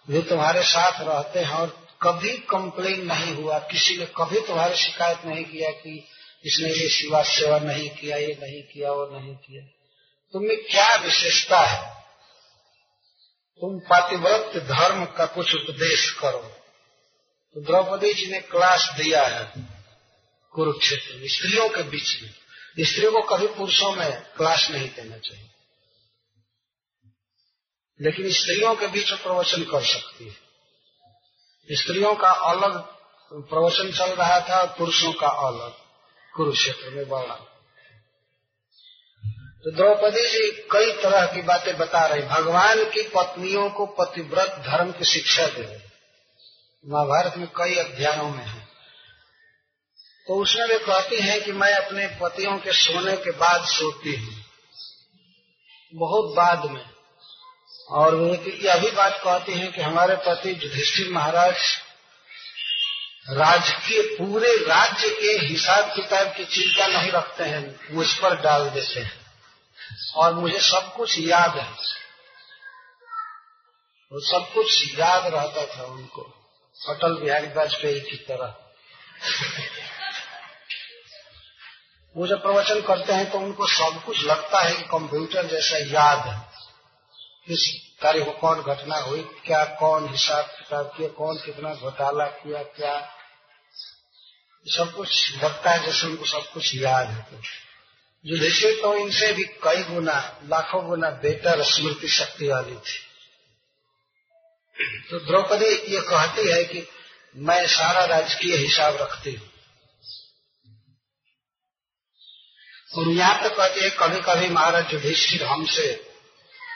वे तुम्हारे साथ रहते हैं और कभी कंप्लेन नहीं हुआ। किसी ने कभी तुम्हारी शिकायत नहीं किया कि इसने ये सेवा सेवा नहीं किया, ये नहीं किया, वो नहीं किया। तुम्हें क्या विशेषता है? तुम पातिव्रत धर्म का कुछ उपदेश करो। तो द्रौपदी जी ने क्लास दिया है कुरुक्षेत्र में, स्त्रियों के बीच में। स्त्रियों को कभी पुरुषों में क्लास नहीं देना चाहिए। लेकिन स्त्रियों के बीच प्रवचन कर सकती है। स्त्रियों का अलग प्रवचन चल रहा था और पुरुषों का अलग। कुरुक्षेत्र में वर्णन तो द्रौपदी जी कई तरह की बातें बता रहे भगवान की पत्नियों को पतिव्रत धर्म की शिक्षा दे महाभारत में कई अध्यायों में है। तो उसमें वे कहती हैं कि मैं अपने पतियों के सोने के बाद सोती हूँ। बहुत बाद में। और वे यह भी बात कहती हैं कि हमारे पति युधिष्ठिर महाराज राजकीय, पूरे राज्य के हिसाब किताब की चिंता नहीं रखते हैं मुझ पर डाल देते हैं। और मुझे सब कुछ याद है। वो सब कुछ याद रहता था उनको। अटल बिहारी वाजपेयी की तरह। वो जब प्रवचन करते हैं तो उनको सब कुछ लगता है कि कंप्यूटर जैसा याद है। किस कार्य को कौन घटना हुई, क्या, कौन हिसाब किताब किया, कौन कितना घोटाला किया, क्या? सब कुछ लगता है जैसे उनको सब कुछ याद है। तो युधिष्ठिर तो इनसे भी कई गुना, लाखों गुना बेटर स्मृति शक्ति वाली थी। तो द्रौपदी ये कहती है कि मैं सारा राजकीय हिसाब रखती हूँ। और यहाँ तक कहती है कभी कभी महाराज युधिष्ठिर हमसे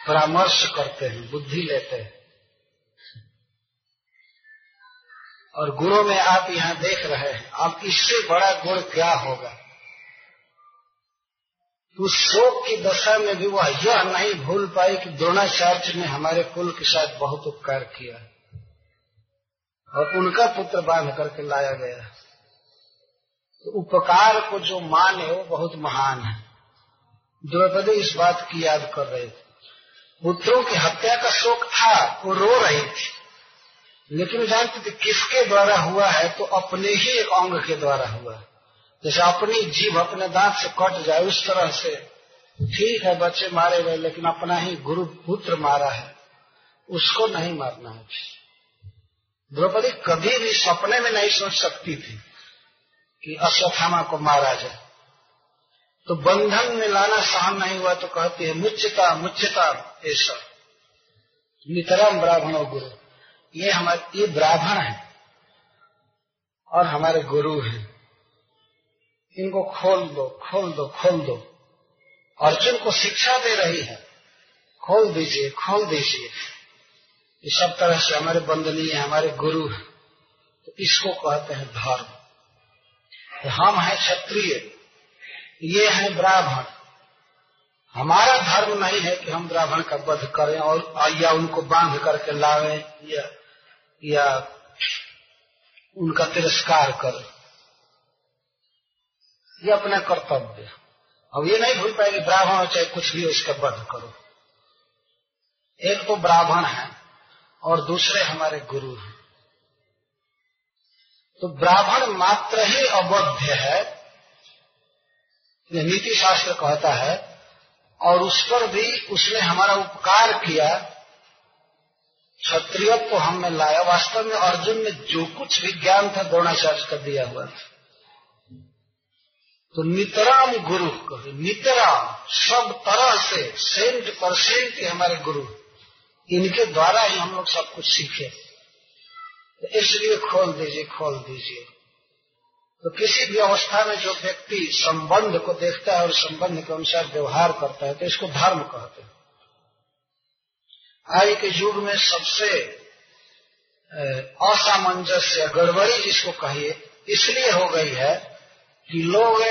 परामर्श करते हैं, बुद्धि लेते हैं। और गुरु में आप यहाँ देख रहे हैं, अब इससे बड़ा गुण क्या होगा? उस शोक की दशा में भी वह यह नहीं भूल पाई कि द्रोणाचार्य ने हमारे कुल के साथ बहुत उपकार किया। और उनका पुत्र बाँध करके लाया गया। तो उपकार को जो मान है वो बहुत महान है। द्रौपदी इस बात की याद कर रहे थे। पुत्रों की हत्या का शोक था, वो रो रही थी। लेकिन जानते थे किसके द्वारा हुआ है तो अपने ही एक अंग के द्वारा हुआ है। जैसे अपनी जीव अपने दांत से कट जाए, उस तरह से। ठीक है बच्चे मारे गए, लेकिन अपना ही गुरु पुत्र मारा है। उसको नहीं मारना है द्रौपदी कभी भी सपने में नहीं सोच सकती थी कि अश्वत्थामा को मारा जाए। तो बंधन में लाना सहन नहीं हुआ तो कहती है, मुच्यता मुच्यता ऐसा नितराम ब्राह्मण और गुरु, ये हमारे, ये ब्राह्मण है और हमारे गुरु हैं। इनको खोल दो खोल दो खोल दो। अर्जुन को शिक्षा दे रही है। खोल दीजिए खोल दीजिए। ये सब तरह से हमारे बंदनीय हमारे गुरु हैं। तो इसको कहते हैं धर्म। तो हम हैं क्षत्रिय। ये है ब्राह्मण। हमारा धर्म नहीं है कि हम ब्राह्मण का वध करें और या उनको बाँध करके लावें या या उनका तिरस्कार करें। ये अपना कर्तव्य अब ये नहीं भूल पाएगी ब्राह्मण हो चाहे कुछ भी उसका वध करो। एक तो ब्राह्मण है और दूसरे हमारे गुरु हैं। तो ब्राह्मण मात्र ही अबद्ध है नीति शास्त्र कहता है, और उस पर भी उसने हमारा उपकार किया। क्षत्रिय को हमने लाया। वास्तव में अर्जुन में जो कुछ विज्ञान था द्रोणाचार्य का दिया हुआ था। तो नितराम गुरु कहे। नितराम, सब तरह से सेंट परसेंट हमारे गुरु। इनके द्वारा ही हम लोग सब कुछ सीखे। तो इसलिए खोल दीजिए खोल दीजिए। तो किसी भी अवस्था में जो व्यक्ति संबंध को देखता है और संबंध के अनुसार व्यवहार करता है तो इसको धर्म कहते हैं। आज के युग में सबसे असामंजस्य, गड़बड़ी जिसको कहिए, इसलिए हो गई है कि लोग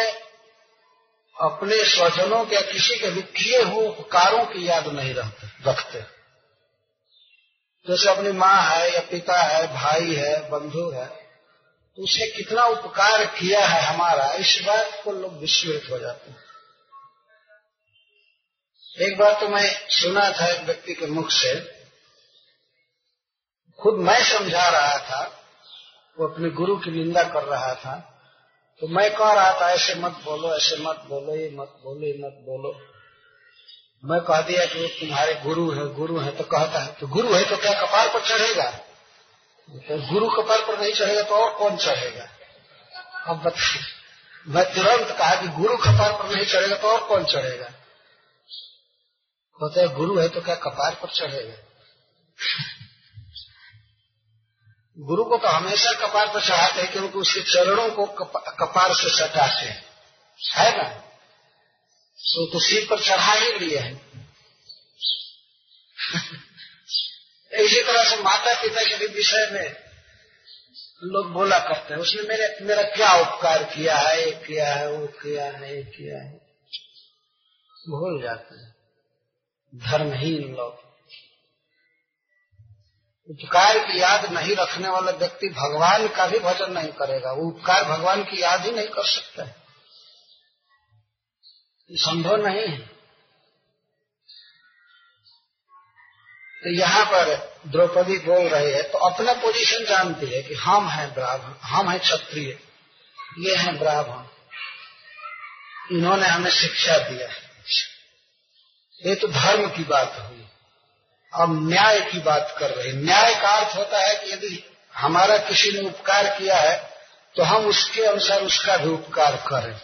अपने स्वजनों के किसी के भी किए हुए उपकारों की याद नहीं रखते रखते। जैसे अपनी माँ है या पिता है, भाई है, बंधु है तो उसने कितना उपकार किया है हमारा, इस बात को लोग विस्मृत हो जाते हैं। एक बार तो मैं सुना था एक व्यक्ति के मुख से, खुद मैं समझा रहा था, वो अपने गुरु की निंदा कर रहा था तो मैं कह रहा था, ऐसे मत बोलो, ऐसे मत बोलो, ये मत बोलो, ये मत बोलो। मैं कह दिया कि वो तुम्हारे गुरु है गुरु है तो कहता है तो गुरु है तो क्या कपार पर चढ़ेगा? तो गुरु कपार पर नहीं चढ़ेगा तो और कौन चढ़ेगा? अब बताइए मैं तुरंत कहा कि गुरु कपार पर नहीं चढ़ेगा तो और कौन चढ़ेगा? कहते गुरु है तो क्या कपार पर चढ़ेगा? गुरु को तो हमेशा कपार पर चढ़ाते हैं क्योंकि उसके चरणों को कपार से सटाते हैं। है ना? सो तो सिर पर चढ़ा ही लिए है। इसी तरह से माता पिता के भी विषय में लोग बोला करते हैं, उसने मेरे, मेरा क्या उपकार किया है? ये किया है, वो किया है, ये किया है? भूल जाते हैं। धर्महीन लोग। उपकार की याद नहीं रखने वाला व्यक्ति भगवान का भी भजन नहीं करेगा। वो उपकार भगवान की याद ही नहीं कर सकता है। संभव नहीं है। तो यहाँ पर द्रौपदी बोल रही है तो अपना पोजीशन जानती है कि हम हैं ब्राह्मण, हम हैं क्षत्रिय, ये हैं ब्राह्मण। इन्होंने हमें शिक्षा दिया है। ये तो धर्म की बात हुई। अब न्याय की बात कर रहे हैं। न्याय का अर्थ होता है कि यदि हमारा किसी ने उपकार किया है तो हम उसके अनुसार उसका भी उपकार करें।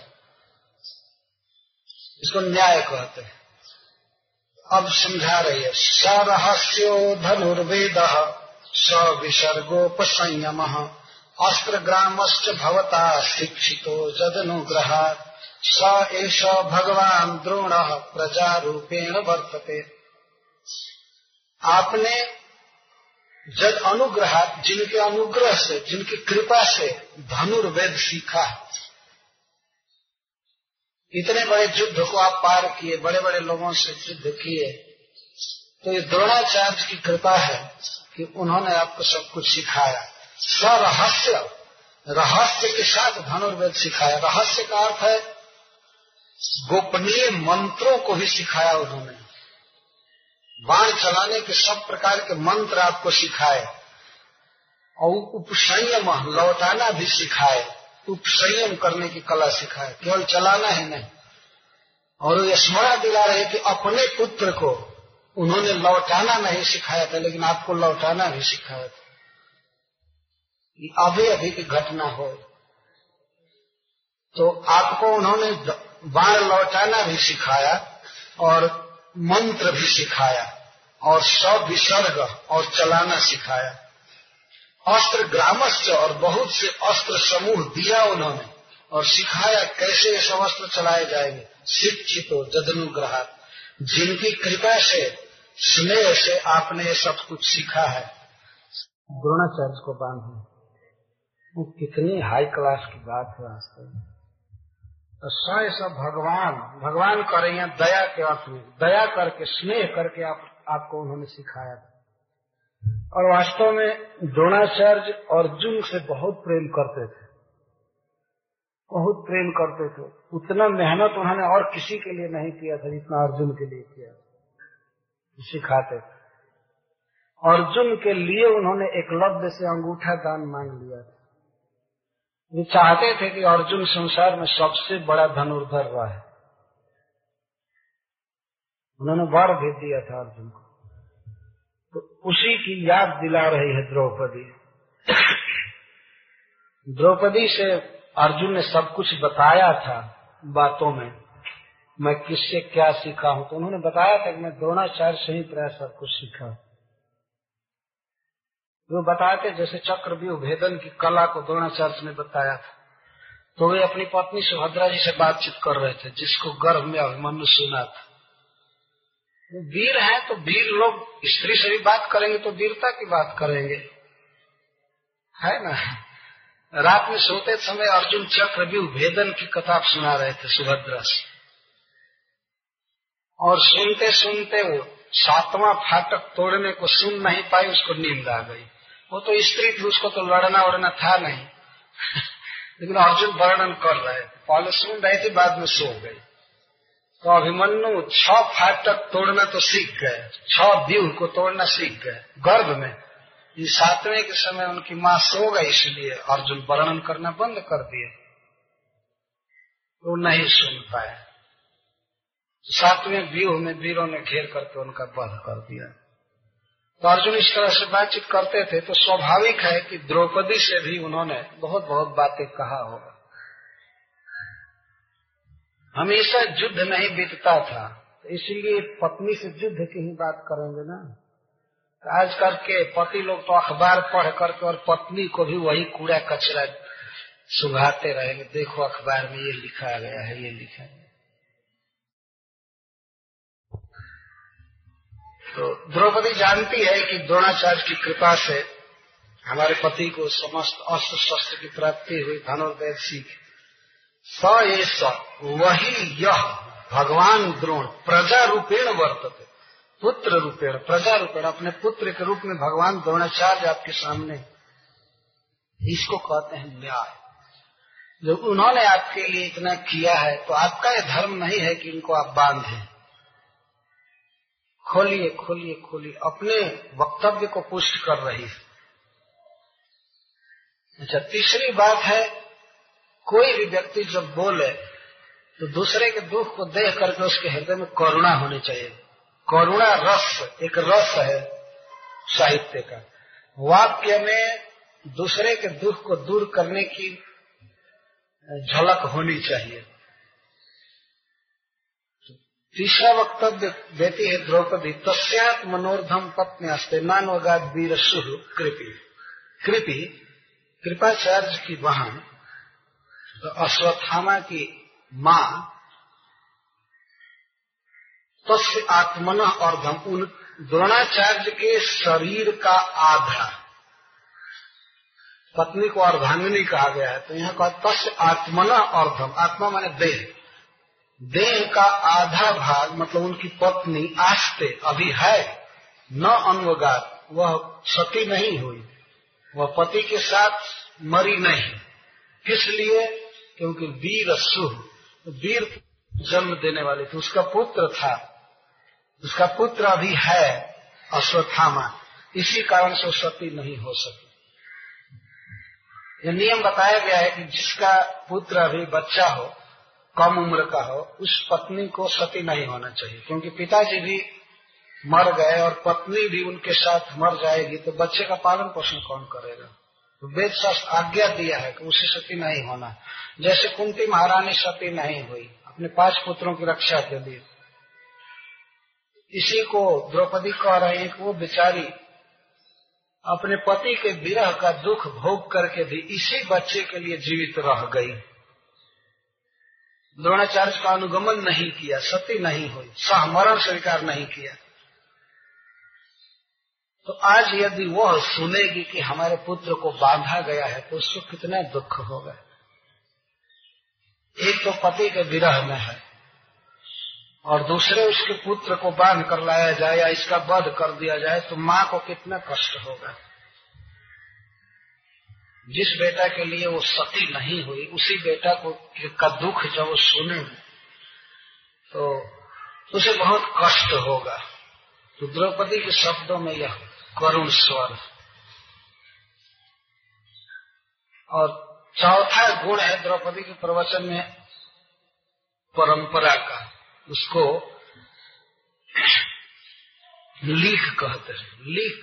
इसको न्याय कहते हैं। अब समझा रही है। स रहस्यो धनुर्वेद स विसर्गोपसंयम अस्त्र ग्रामश्च भवता शिक्षितो जदनुग्रह स एष भगवान द्रोण प्रजा रूपेण वर्तते। आपने जद अनुग्रह, जिनके अनुग्रह से, जिनकी कृपा से धनुर्वेद सीखा इतने बड़े युद्ध को आप पार किए, बड़े बड़े लोगों से युद्ध किए तो ये द्रोणाचार्य की कृपा है कि उन्होंने आपको सब कुछ सिखाया। स्वरहस्य, रहस्य के साथ धनुर्वेद सिखाया। रहस्य का अर्थ है, गोपनीय मंत्रों को भी सिखाया उन्होंने। बाण चलाने के सब प्रकार के मंत्र आपको सिखाए। और उपसंयम लौटाना भी सिखाए। उपसंयम करने की कला सिखाए। केवल चलाना ही नहीं। और ये स्मरण दिला रहे कि अपने पुत्र को उन्होंने लौटाना नहीं सिखाया था, लेकिन आपको लौटाना भी सिखाया था। अभी अभी की घटना हो। तो आपको उन्होंने बाण लौटाना भी सिखाया और मंत्र भी सिखाया और सब विसर्ग और चलाना सिखाया। अस्त्र ग्रामस्य और बहुत से अस्त्र समूह दिया उन्होंने और सिखाया कैसे ये सब अस्त्र चलाए जाएँगे। शिक्षित हो, जदनुग्रह। जिनकी कृपा से, स्नेह से आपने सब कुछ सीखा है। द्रोणाचार्य को बांधे। वो कितनी हाई क्लास की बात है वास्तव में। स्वयं सब भगवान भगवान कर रही दया के अर्थ में। दया करके, स्नेह करके आप, आपको उन्होंने सिखाया था। और वास्तव में द्रोणाचार्य अर्जुन से बहुत प्रेम करते थे। बहुत प्रेम करते थे। उतना मेहनत उन्होंने और किसी के लिए नहीं किया था जितना अर्जुन के लिए किया सिखाते थे। अर्जुन के लिए उन्होंने एकलव्य से अंगूठा दान मांग लिया था। वो चाहते थे कि अर्जुन संसार में सबसे बड़ा धनुर्धर रहा। है उन्होंने वर भी दिया था अर्जुन को। तो उसी की याद दिला रही है द्रौपदी। द्रौपदी से अर्जुन ने सब कुछ बताया था बातों में, मैं किससे क्या सीखा हूँ? तो उन्होंने बताया था कि मैं द्रोणाचार्य से ही प्राय सब कुछ सीखा वो बताते, जैसे चक्र चक्रव्यूह भेदन की कला को द्रोणाचार्य ने बताया था। तो वे अपनी पत्नी सुभद्रा जी से बातचीत कर रहे थे, जिसको गर्भ में अभिमन्यु सुना था। वो वीर है तो वीर लोग, स्त्री से भी बात करेंगे तो वीरता की बात करेंगे। है ना? रात में सोते समय अर्जुन चक्रव्यूह भेदन की कथा सुना रहे थे, सुभद्रा से। और सुनते सुनते वो सातवां फाटक तोड़ने को सुन नहीं पाई, उसको नींद आ गई। वो तो स्त्री थी उसको तो लड़ना उड़ना था नहीं। लेकिन अर्जुन वर्णन कर रहे थे। पहले सुन रहे थे, बाद में सो गई तो अभिमन्यु छ फाटक तोड़ना तो सीख गए। छ व्यूह को तोड़ना सीख गए। गर्भ में। ये सातवें के समय उनकी माँ सो गई, इसलिए अर्जुन वर्णन करना बंद कर दिए। वो नहीं सुन पाए। सातवें व्यूह में वीरों ने घेर करके उनका वध कर दिया। तो अर्जुन इस तरह से बातचीत करते थे तो स्वाभाविक है कि द्रौपदी से भी उन्होंने बहुत बहुत बातें कहा होगा। हमेशा युद्ध नहीं बीतता था तो इसीलिए पत्नी से युद्ध की ही बात करेंगे ना। तो आज करके पति लोग तो अखबार पढ़ करके और पत्नी को भी वही कूड़ा कचरा सुघाते रहेंगे। देखो अखबार में ये लिखा गया है, ये लिखा गया तो द्रौपदी जानती है कि द्रोणाचार्य की कृपा से हमारे पति को समस्त अस्त्र शस्त्र की प्राप्ति हुई धनुर्वेद सीख। स ये स, वही यह भगवान द्रोण, प्रजा रूपेण वर्तते। पुत्र रूपेण, प्रजा रूपेण, अपने पुत्र के रूप में भगवान द्रोणाचार्य आपके सामने। इसको कहते हैं न्याय। जब उन्होंने आपके लिए इतना किया है तो आपका यह धर्म नहीं है कि इनको आप बांधें। खोलिए खोलिए खोलिए। अपने वक्तव्य को पुष्ट कर रही है। अच्छा तीसरी बात है, कोई भी व्यक्ति जब बोले तो दूसरे के दुख को देख करके उसके हृदय में करुणा होनी चाहिए। करुणा रस, एक रस है साहित्य का। वाक्य में दूसरे के दुख को दूर करने की झलक होनी चाहिए। तीसरा वक्तव्य देती है द्रौपदी, तस्यात मनोर्धम पत्नी अस्ते नानवगाद वीर सुह कृपी। कृपी, कृपाचार्य की बहन तो अश्वत्थामा की माँ तस् आत्मन और धम उन द्रोणाचार्य के शरीर का आधा पत्नी को अर्धांगिनी कहा गया है तो यहाँ कहा तस् आत्मना अर्धम, आत्मा माने देह। देह का आधा भाग मतलब उनकी पत्नी आस्ते अभी है, न अनुगात, वह सती नहीं हुई। वह पति के साथ मरी नहीं। किस लिए? क्योंकि वीर सुह, वीर जन्म देने वाले थे। उसका पुत्र था। उसका पुत्र अभी है, अश्वत्थामा। इसी कारण से सती नहीं हो सकी। यह नियम बताया गया है कि जिसका पुत्र अभी बच्चा हो कम उम्र का हो, उस पत्नी को सती नहीं होना चाहिए। क्योंकि पिताजी भी मर गए और पत्नी भी उनके साथ मर जाएगी तो बच्चे का पालन पोषण कौन करेगा? तो वेद शास्त्र आज्ञा दिया है कि उसे सती नहीं होना। जैसे कुंती महारानी सती नहीं हुई, अपने पाँच पुत्रों की रक्षा के लिए। इसी को द्रौपदी कह रहे हैं कि वो बेचारी अपने पति के विरह का दुख भोग करके भी इसी बच्चे के लिए जीवित रह गई। द्रोणाचार्य का अनुगमन नहीं किया सती नहीं हुई सहमरण स्वीकार नहीं किया। तो आज यदि वह सुनेगी कि हमारे पुत्र को बांधा गया है तो उसको कितना दुख होगा। एक तो पति के विरह में है, और दूसरे उसके पुत्र को बाँध कर लाया जाए या इसका वध कर दिया जाए तो माँ को कितना कष्ट होगा। जिस बेटा के लिए वो सती नहीं हुई, उसी बेटा को का दुख जब वो सुने तो उसे बहुत कष्ट होगा। तो द्रौपदी के शब्दों में यह करुण स्वर। और चौथा गुण है द्रौपदी के प्रवचन में परंपरा का। उसको लीख कहते हैं। लीख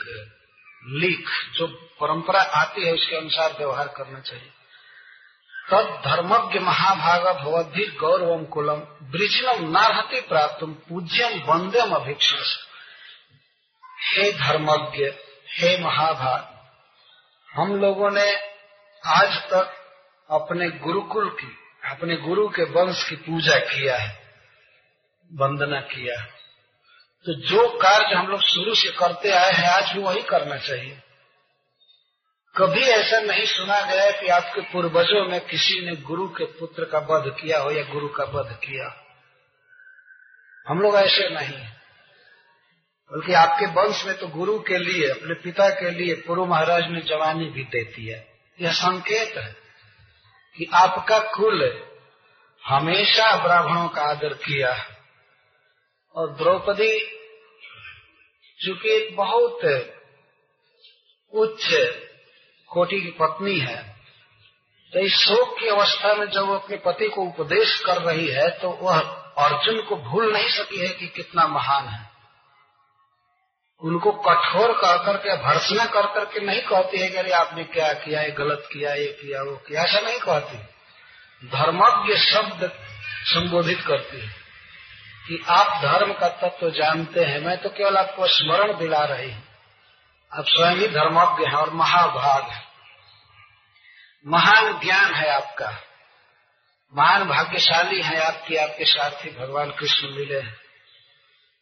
लीख जो परंपरा आती है, उसके अनुसार व्यवहार करना चाहिए। तद धर्मज्ञ महाभाग भवद्भि गौरवम कुलम ब्रिजनम नारहति प्राप्त पूज्यम वंद्यम अभिक्ष हे धर्मज्ञ, हे महाभाग, हम लोगों ने आज तक अपने गुरुकुल की, अपने गुरु के वंश की पूजा किया है, वंदना किया तो जो कार्य हम लोग शुरू से करते आए हैं, आज भी वही करना चाहिए। कभी ऐसा नहीं सुना गया कि आपके पूर्वजों में किसी ने गुरु के पुत्र का वध किया हो या गुरु का वध किया। हम लोग ऐसे नहीं। बल्कि आपके वंश में तो गुरु के लिए, अपने पिता के लिए पूर्व महाराज ने जवानी भी देती है। यह संकेत है कि आपका कुल हमेशा ब्राह्मणों का आदर किया। और द्रौपदी, चूँकि एक बहुत उच्च कोटि की पत्नी है तो इस शोक की अवस्था में जब वो अपने पति को उपदेश कर रही है तो वह अर्जुन को भूल नहीं सकी है कि कितना महान है। उनको कठोर कर करके, भर्सना कर करके नहीं कहती है कि अरे आपने क्या किया, ये गलत किया, ये किया, वो किया, ऐसा नहीं कहती। धर्मज्ञ शब्द संबोधित करती है। कि आप धर्म का तत्व तो जानते हैं, मैं तो केवल आपको स्मरण दिला रही हूँ। आप स्वयं ही धर्मज्ञ हैं और महाभाग है। महान ज्ञान है आपका। महान भाग्यशाली है आपकी, आपके साथी भगवान कृष्ण मिले हैं।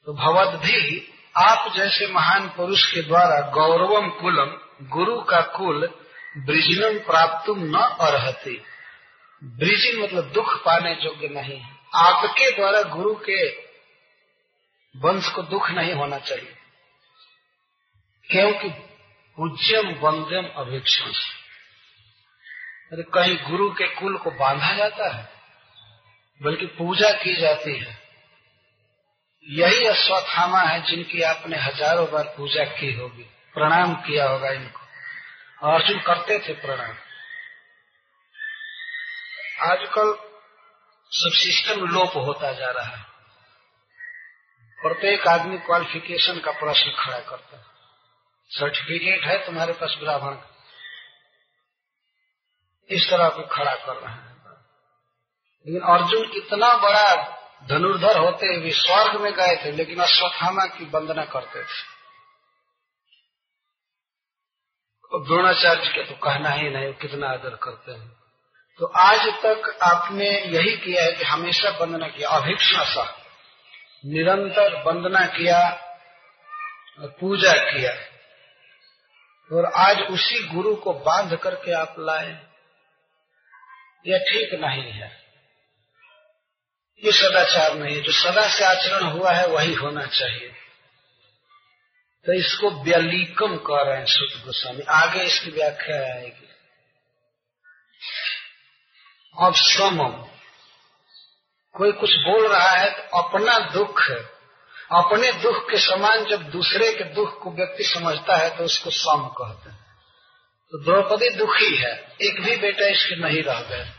तो भगवत भी आप जैसे महान पुरुष के द्वारा गौरवम कुलम, गुरु का कुल ब्रिजनम प्राप्त न अर्ति ब्रिजिन मतलब दुख पाने योग्य नहीं है। आपके द्वारा गुरु के वंश को दुख नहीं होना चाहिए। क्योंकि पूज्यम वंद्यम अभिक्षण। अरे कहीं गुरु के कुल को बांधा जाता है, बल्कि पूजा की जाती है। यही अश्वत्थामा है जिनकी आपने हज़ारों बार पूजा की होगी, प्रणाम किया होगा इनको। अर्जुन करते थे प्रणाम। आजकल सब सिस्टम लोप होता जा रहा है। प्रत्येक आदमी क्वालिफिकेशन का प्रश्न खड़ा करता है। सर्टिफिकेट है तुम्हारे पास ब्राह्मण इस तरह को खड़ा कर रहे हैं। लेकिन अर्जुन कितना बड़ा धनुर्धर होते हुए स्वर्ग में गए थे, लेकिन अश्वत्थामा की वंदना करते थे। द्रोणाचार्य के तो कहना ही नहीं कितना आदर करते हैं। तो आज तक आपने यही किया है कि हमेशा वंदना किया अभिक्षण सा। निरंतर वंदना किया, पूजा किया। और आज उसी गुरु को बाँध करके आप लाए। यह ठीक नहीं है। ये सदाचार नहीं है। जो सदा से आचरण हुआ है, वही होना चाहिए। तो इसको व्यलीकम कह रहे हैं सुत गोस्वामी। आगे इसकी व्याख्या आएगी। अब समम कोई कुछ बोल रहा है तो अपना दुख, अपने दुख के समान जब दूसरे के दुख को व्यक्ति समझता है तो उसको सम कहते हैं। तो द्रौपदी दुखी है। एक भी बेटा इसके नहीं रह गए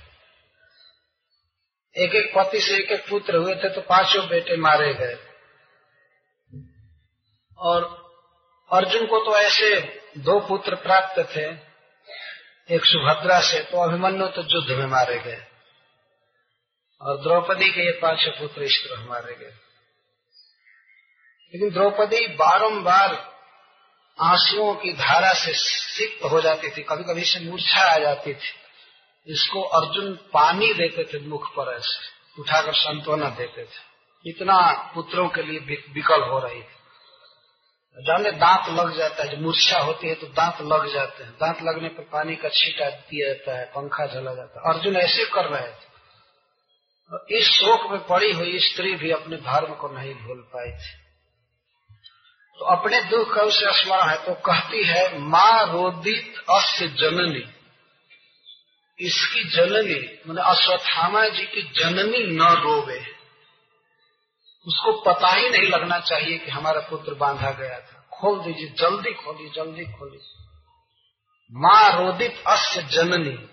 एक एक पति से एक एक पुत्र हुए थे तो पाँचों बेटे मारे गए। और अर्जुन को तो ऐसे दो पुत्र प्राप्त थे। एक सुभद्रा से तो अभिमन्यु तो युद्ध में मारे गए। और द्रौपदी के ये पाँच पुत्र इस तरह मारे गए। लेकिन द्रौपदी बारंबार आंसुओं की धारा से सिक्त हो जाती थी कभी कभी से मूर्छा आ जाती थी। इसको अर्जुन पानी देते थे मुख पर ऐसे, उठाकर संतोना देते थे। इतना पुत्रों के लिए विकल हो रही थी। जाने दांत लग जाता है, जब मूर्छा होती है तो दांत लग जाते हैं। दांत लगने पर पानी का छीटा दिया जाता है, पंखा चला जाता है। अर्जुन ऐसे कर रहे थे। इस शोक में पड़ी हुई स्त्री भी अपने धर्म को नहीं भूल पाई थी। तो अपने दुख का उसे स्मरण है तो कहती है, माँ रोदित अस्य जननी। इसकी जननी, मैंने अश्वत्थामा जी की जननी न रोवे। उसको पता ही नहीं लगना चाहिए कि हमारा पुत्र बांधा गया था। खोल दीजिए, जल्दी खोलिए जल्दी खोलिए। माँ रोदित अस्य जननी।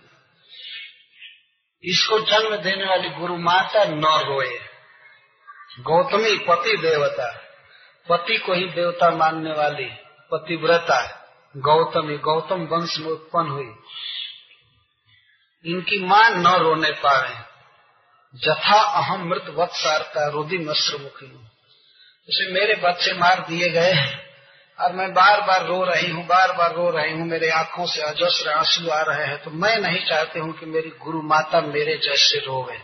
इसको जन्म देने वाली गुरु माता न रोए। गौतमी पति देवता। पति को ही देवता मानने वाली पतिव्रता। गौतमी, गौतम वंश में उत्पन्न हुई। इनकी माँ न रोने पाए जथा अहम मृत वत्सारता रोदी मस्र मुखी हूँ जैसे मेरे बच्चे मार दिए गए और मैं बार बार रो रही हूँ बार बार रो रही हूँ, मेरे आँखों से अजस्र आँसू आ रहे हैं। तो मैं नहीं चाहती हूँ कि मेरी गुरु माता मेरे जैसे रोवे।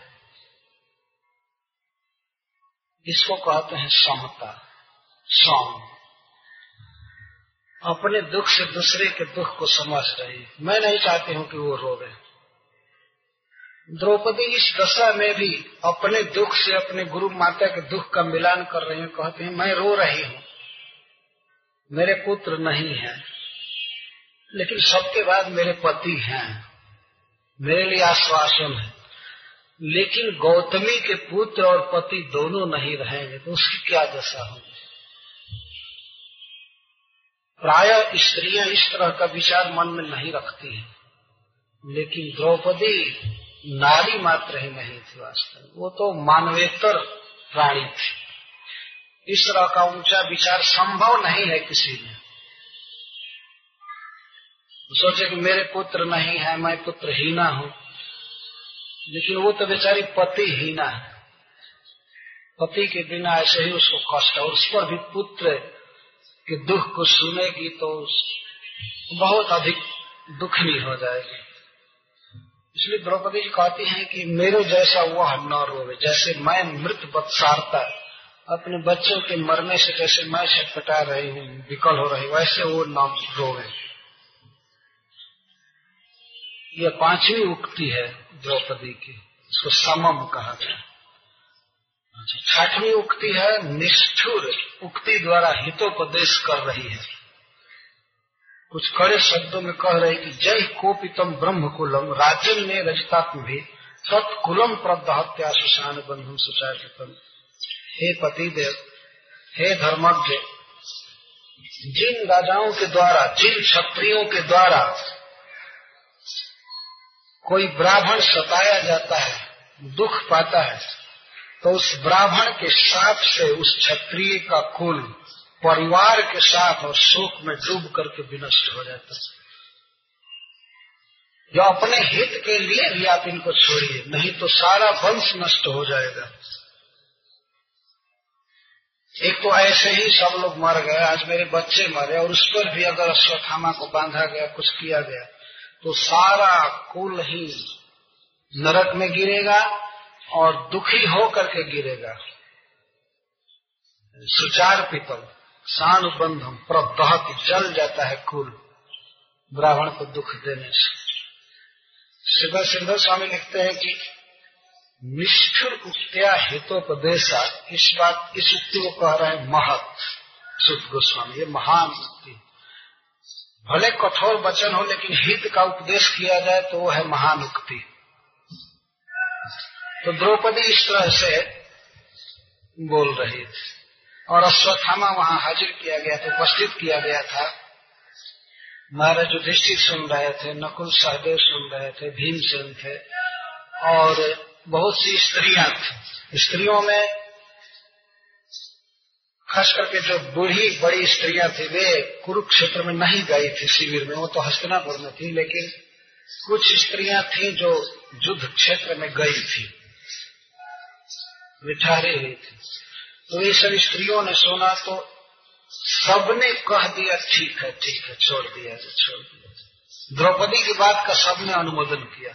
इसको कहते हैं समता सम अपने दुख से दूसरे के दुख को समझ रही। मैं नहीं चाहती हूँ कि वो रोवे। द्रौपदी इस दशा में भी अपने दुख से अपने गुरु माता के दुख का मिलान कर रही है, कहते हैं, मैं रो रही हूँ। मेरे पुत्र नहीं है, लेकिन सबके बाद मेरे पति हैं। मेरे लिए आश्वासन है। लेकिन गौतमी के पुत्र और पति दोनों नहीं रहेंगे तो उसकी क्या दशा होगी? प्राय स्त्रियाँ इस तरह का विचार मन में नहीं रखती हैं, लेकिन द्रौपदी नारी मात्र ही नहीं थी वास्तव वो तो मानवेतर प्राणी थी। इस तरह का ऊँचा विचार संभव नहीं है किसी में। सोचे कि मेरे पुत्र नहीं है, मैं पुत्र हीना हूँ। लेकिन वो तो बेचारी पति हीना है। पति के बिना ऐसे ही उसको कष्ट और उस पर भी पुत्र के दुख को सुनेगी तो बहुत अधिक दुखनी हो जाएगी। इसलिए द्रौपदी जी कहती हैं कि मेरे जैसा हुआ वह न रोवे जैसे मैं मृत बत्सारता अपने बच्चों के मरने से जैसे मैं छटपटा रही हूँ विकल हो रही वैसे वो न रोवे। यह पांचवी उक्ति है द्रौपदी की इसको समम कहा गया। अच्छा, छठवीं उक्ति है निष्ठुर उक्ति द्वारा हितोपदेश कर रही है। कुछ कड़े शब्दों में कह रहे कि जय कोपितम ब्रह्म कुलम राजन ने रजतात्म भी तत्कुलम प्रदहत्या सुशान बंधुम सुचारितम। हे पति देव हे धर्मज्ञ जिन राजाओं के द्वारा, जिन क्षत्रियों के द्वारा कोई ब्राह्मण सताया जाता है, दुख पाता है तो उस ब्राह्मण के साथ से उस क्षत्रिय का कुल परिवार के साथ और शोक में डूब करके विनष्ट हो जाता है। जो अपने हित के लिए भी आप इनको छोड़िए, नहीं तो सारा वंश नष्ट हो जाएगा। एक तो ऐसे ही सब लोग मर गए, आज मेरे बच्चे मरे और उस पर भी अगर अश्वत्थामा को बांधा गया, कुछ किया गया तो सारा कुल ही नरक में गिरेगा और दुखी होकर के गिरेगा। सुचार पितल सानुबंधम प्रदहत जल जाता है कुल, ब्राह्मण को दुख देने से। शिव सिंधु स्वामी लिखते हैं कि निष्ठुर उक्त्या हितोपदेशा, इस बात, इस उक्ति को कह रहे हैं महत। सुख गोस्वामी, ये महान उक्ति। भले कठोर वचन हो, लेकिन हित का उपदेश किया जाए तो वो है महान उक्ति। तो द्रौपदी इस तरह से बोल रही थी। और अश्वत्थामा वहाँ हाजिर किया गया था, उपस्थित किया गया था। महाराज युधिष्ठिर सुन रहे थे, नकुल सहदेव सुन रहे थे, भीमसेन थे, और बहुत सी स्त्रियाँ थी। स्त्रियों में खास करके जो बूढ़ी, बड़ी स्त्रियाँ थी, वे कुरुक्षेत्र में नहीं गई थी शिविर में, वो तो हस्तिनापुर में थी, लेकिन कुछ स्त्रियाँ थी जो युद्ध क्षेत्र में गई थी। वे हुई थी। तो ये सब स्त्रियों ने सुना तो सबने कह दिया, ठीक है ठीक है, छोड़ दिया तो छोड़ दिया। द्रौपदी की बात का सबने अनुमोदन किया।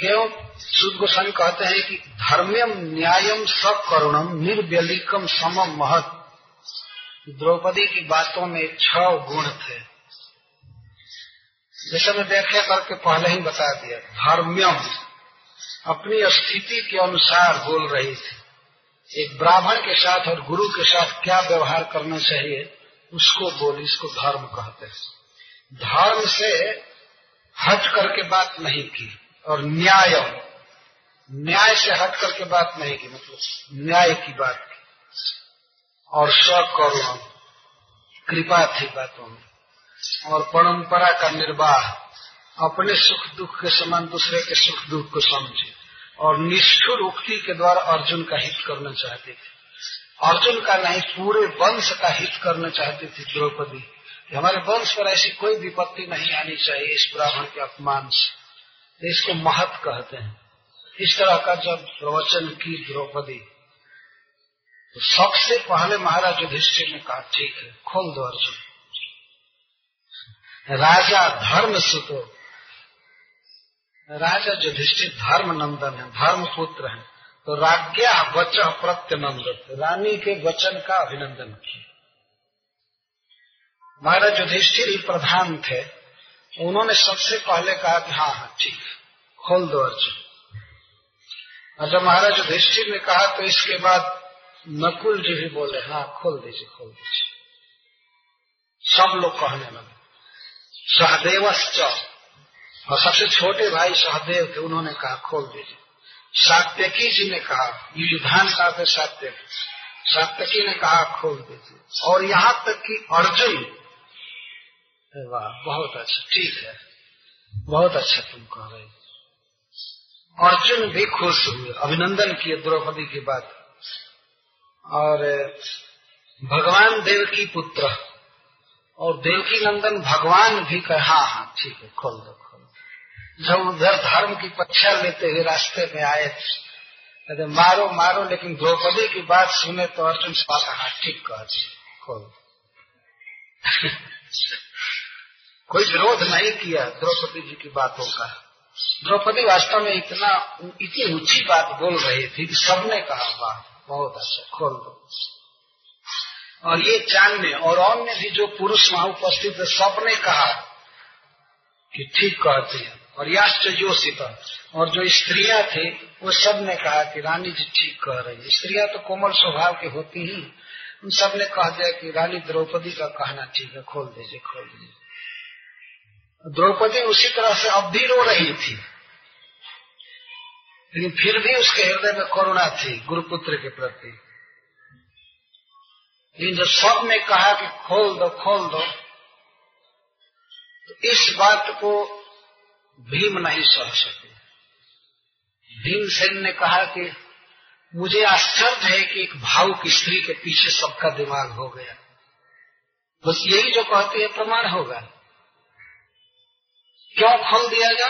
क्यों? सुद गोस्वामी कहते हैं कि धर्म्यम न्यायम सब करुणम निर्व्यलिकम समम महत। द्रौपदी की बातों में छह गुण थे। जैसे मैं व्याख्या करके पहले ही बता दिया, धर्म्यम। अपनी स्थिति के अनुसार बोल रही थी। एक ब्राह्मण के साथ और गुरु के साथ क्या व्यवहार करना चाहिए, उसको बोल, इसको धर्म कहते हैं। धर्म से हट करके बात नहीं की और न्याय न्याय से हट करके बात नहीं की मतलब न्याय की बात की। और स्वकरुण, कृपा थी बातों में। और परंपरा का निर्वाह, अपने सुख दुख के समान दूसरे के सुख दुख को समझे। और निष्ठुर उक्ति के द्वारा अर्जुन का हित करना चाहते थे। अर्जुन का नहीं, पूरे वंश का हित करना चाहते थे द्रौपदी। हमारे वंश पर ऐसी कोई विपत्ति नहीं आनी चाहिए इस ब्राह्मण के अपमान से इसको महत कहते हैं। इस तरह का जब प्रवचन की द्रौपदी तो सबसे पहले महाराज युधिष्ठिर ने कहा, ठीक है, खोल दो अर्जुन। राजा धर्म सुतो राजा युधिष्ठिर धर्म नंदन है, धर्म पुत्र है तो राज्ञा वचन प्रत्यनंदन रानी के वचन का अभिनंदन किया। महाराज युधिष्ठिर ही प्रधान थे, उन्होंने सबसे पहले कहा कि हाँ हाँ ठीक, खोल दो अर्जुन। और जब महाराज युधिष्ठिर ने कहा तो इसके बाद नकुल जी भी बोले हाँ खोल दीजिए खोल दीजिए। सब लोग कहने लगे। सहदेवश्च। और सबसे छोटे भाई सहदेव थे, उन्होंने कहा, खोल दीजिए। सात्यकी जी ने कहा, युद्धान का थे सात्यकी। सात्यकी ने कहा, खोल दीजिए। और यहाँ तक कि अर्जुन वाह, बहुत अच्छा ठीक है। बहुत अच्छा तुम कह रहे अर्जुन भी खुश हुए, अभिनंदन किए द्रौपदी की बात और भगवान देव की पुत्र। और देवकी नंदन भगवान भी कहे हाँ हाँ ठीक है खोल दो। जब उधर धर्म की पक्षा लेते हुए रास्ते में आए, कहते, मारो मारो, लेकिन द्रौपदी की बात सुने तो अर्जुन से हाँ ठीक कह कोई विरोध नहीं किया द्रौपदी जी की बातों का। द्रौपदी वास्तव में इतना, इतनी ऊँची बात बोल रही थी कि सबने कहा, वाह, बहुत अच्छा खोल। दो और ये चाँद और अन्य भी जो पुरुष वहाँ उपस्थित है सबने कहा कि ठीक कहती है और याश्चर्योषित और जो स्त्रियाँ थी, वो सबने कहा कि रानी जी ठीक कह रही है। स्त्रियाँ तो कोमल स्वभाव की होती ही। उन सबने कह दिया कि रानी द्रौपदी का कहना ठीक है, खोल दीजिए खोल दीजिए। द्रौपदी उसी तरह से अब भी रो रही थी। लेकिन फिर भी उसके हृदय में करुणा थी गुरुपुत्र के प्रति। लेकिन जब सबने कहा कि खोल दो खोल दो तो इस बात को भीम नहीं सह सके। भीमसेन ने कहा कि मुझे आश्चर्य है कि एक भाव की स्त्री के पीछे सबका दिमाग हो गया। बस यही जो कहते हैं प्रमाण होगा। क्यों खोल दिया जा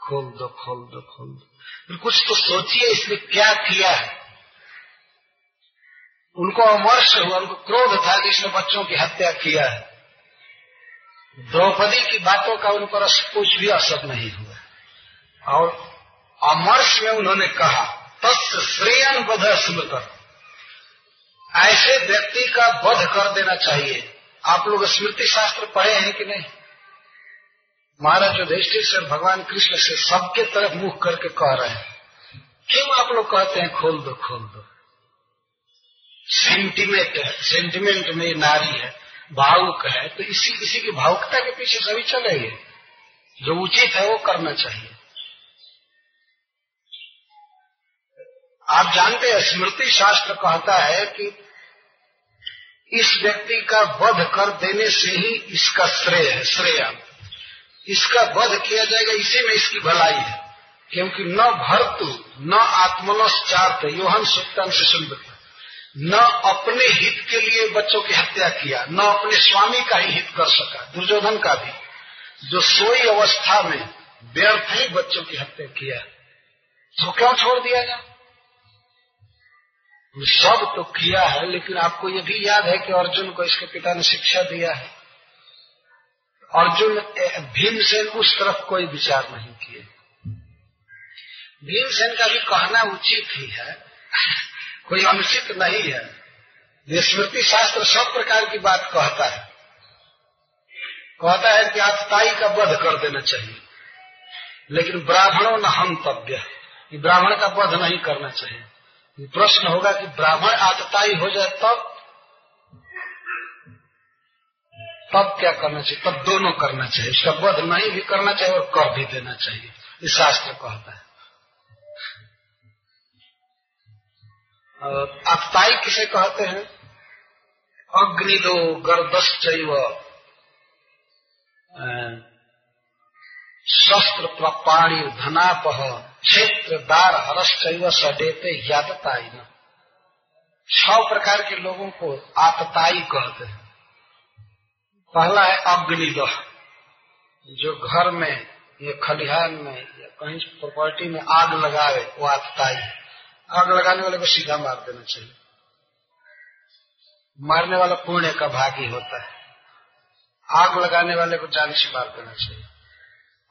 खोल दो खोल दो खोल दो। कुछ तो सोचिए इसने क्या किया है। उनको अमर्ष हुआ, उनको क्रोध था कि इसने बच्चों की हत्या किया है। द्रौपदी की बातों का उन पर कुछ भी असर नहीं हुआ। और अमर्ष में उन्होंने कहा तस् श्रेयन बध स्मृत ऐसे व्यक्ति का वध कर देना चाहिए। आप लोग स्मृति शास्त्र पढ़े हैं कि नहीं? महाराज युधिष्ठिर भगवान कृष्ण से सबके तरफ़ मुख करके कह रहे हैं। क्यों आप लोग कहते हैं, खोल दो खोल दो? सेंटिमेंट है सेंटिमेंट में नारी है। भावुक है तो इसी किसी की भावुकता के पीछे सभी चलेंगे। जो उचित है, वो करना चाहिए। आप जानते हैं, स्मृति शास्त्र कहता है कि इस व्यक्ति का वध कर देने से ही इसका श्रेय है, श्रेय। इसका वध किया जाएगा, इसी में इसकी भलाई है। क्योंकि न भरतु, न आत्मनश्चार्थ, योहन सुक्तन से सुनता। न अपने हित के लिए बच्चों की हत्या किया, न अपने स्वामी का ही हित कर सका, दुर्योधन का भी। जो सोई अवस्था में व्यर्थ ही बच्चों की हत्या किया तो क्यों छोड़ दिया जाए? सब तो किया है, लेकिन आपको ये भी याद है कि अर्जुन को इसके पिता ने शिक्षा दिया है। अर्जुन भीमसेन उस तरफ़ कोई विचार नहीं किए। भीमसेन का भी कहना उचित ही है कोई अनुचित नहीं है। ये स्मृति शास्त्र सब प्रकार की बात कहता है। कहता है कि आतताई का वध कर देना चाहिए। लेकिन ब्राह्मणों न हंतव्य ब्राह्मण का वध नहीं करना चाहिए। प्रश्न होगा कि ब्राह्मण आतताई हो जाए तब? तब क्या करना चाहिए? तब दोनों करना चाहिए। उसका वध नहीं भी करना चाहिए और कर भी देना चाहिए। ये शास्त्र कहता है। आतताई किसे कहते हैं? अग्निदो गर्दश्चैव शस्त्र प्रपाणी धनापह क्षेत्र दार हरश्चैव सडेते यादताई न छ प्रकार के लोगों को आतताई कहते हैं। पहला है अग्निदह जो घर में, या खलिहान में, या कहीं प्रॉपर्टी में आग लगावे, वो आतताई आग लगाने वाले को सीधा मार देना चाहिए। मारने वाला पुण्य का भागी होता है। आग लगाने वाले को जान से मार देना चाहिए।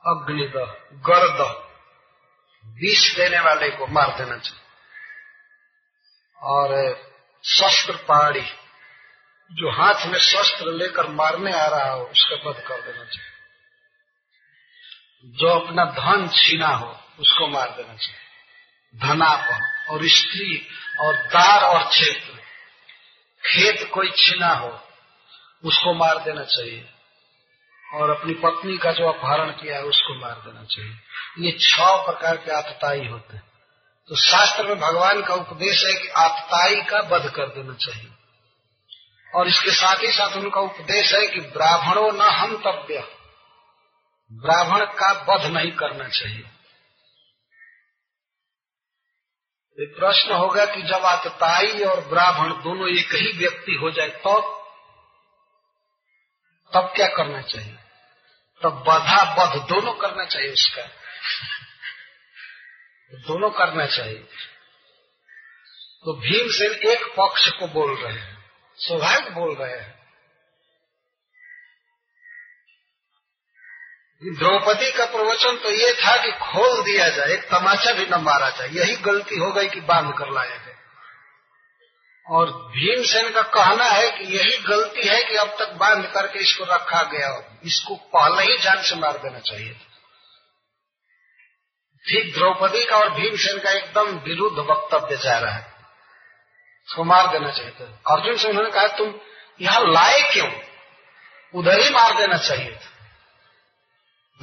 अग्निदह गर्द, विष देने वाले को मार देना चाहिए। और शस्त्र पहाड़ी जो हाथ में शस्त्र लेकर मारने आ रहा हो, उसका वध कर देना चाहिए। जो अपना धन छीना हो, उसको मार देना चाहिए। धनाप और स्त्री और दार और क्षेत्र। खेत कोई छीना हो, उसको मार देना चाहिए। और अपनी पत्नी का जो अपहरण किया है, उसको मार देना चाहिए। ये छह प्रकार के आतताई होते हैं। तो शास्त्र में भगवान का उपदेश है कि आतताई का वध कर देना चाहिए। और इसके साथ ही साथ उनका उपदेश है कि ब्राह्मणों न हम तव्य ब्राह्मण का वध नहीं करना चाहिए। एक प्रश्न होगा कि जब आतताई और ब्राह्मण दोनों एक ही व्यक्ति हो जाए तो तब क्या करना चाहिए? तब बधा बध दोनों करना चाहिए उसका। दोनों करना चाहिए। तो भीमसेन एक पक्ष को बोल रहे हैं स्वाभाविक बोल रहे हैं। द्रौपदी का प्रवचन तो ये था कि खोल दिया जाए, एक तमाचा भी न मारा जाए। यही गलती हो गई कि बाँध कर लाए गए और भीमसेन का कहना है कि यही गलती है कि अब तक बाँध करके इसको रखा गया इसको पहले ही जान से मार देना चाहिए। ठीक द्रौपदी का और भीमसेन का एकदम विरुद्ध वक्तव्य जा रहा है। इसको मार देना चाहिए था अर्जुन से उन्होंने कहा, तुम यहाँ लाए क्यों? उधर ही मार देना चाहिए। था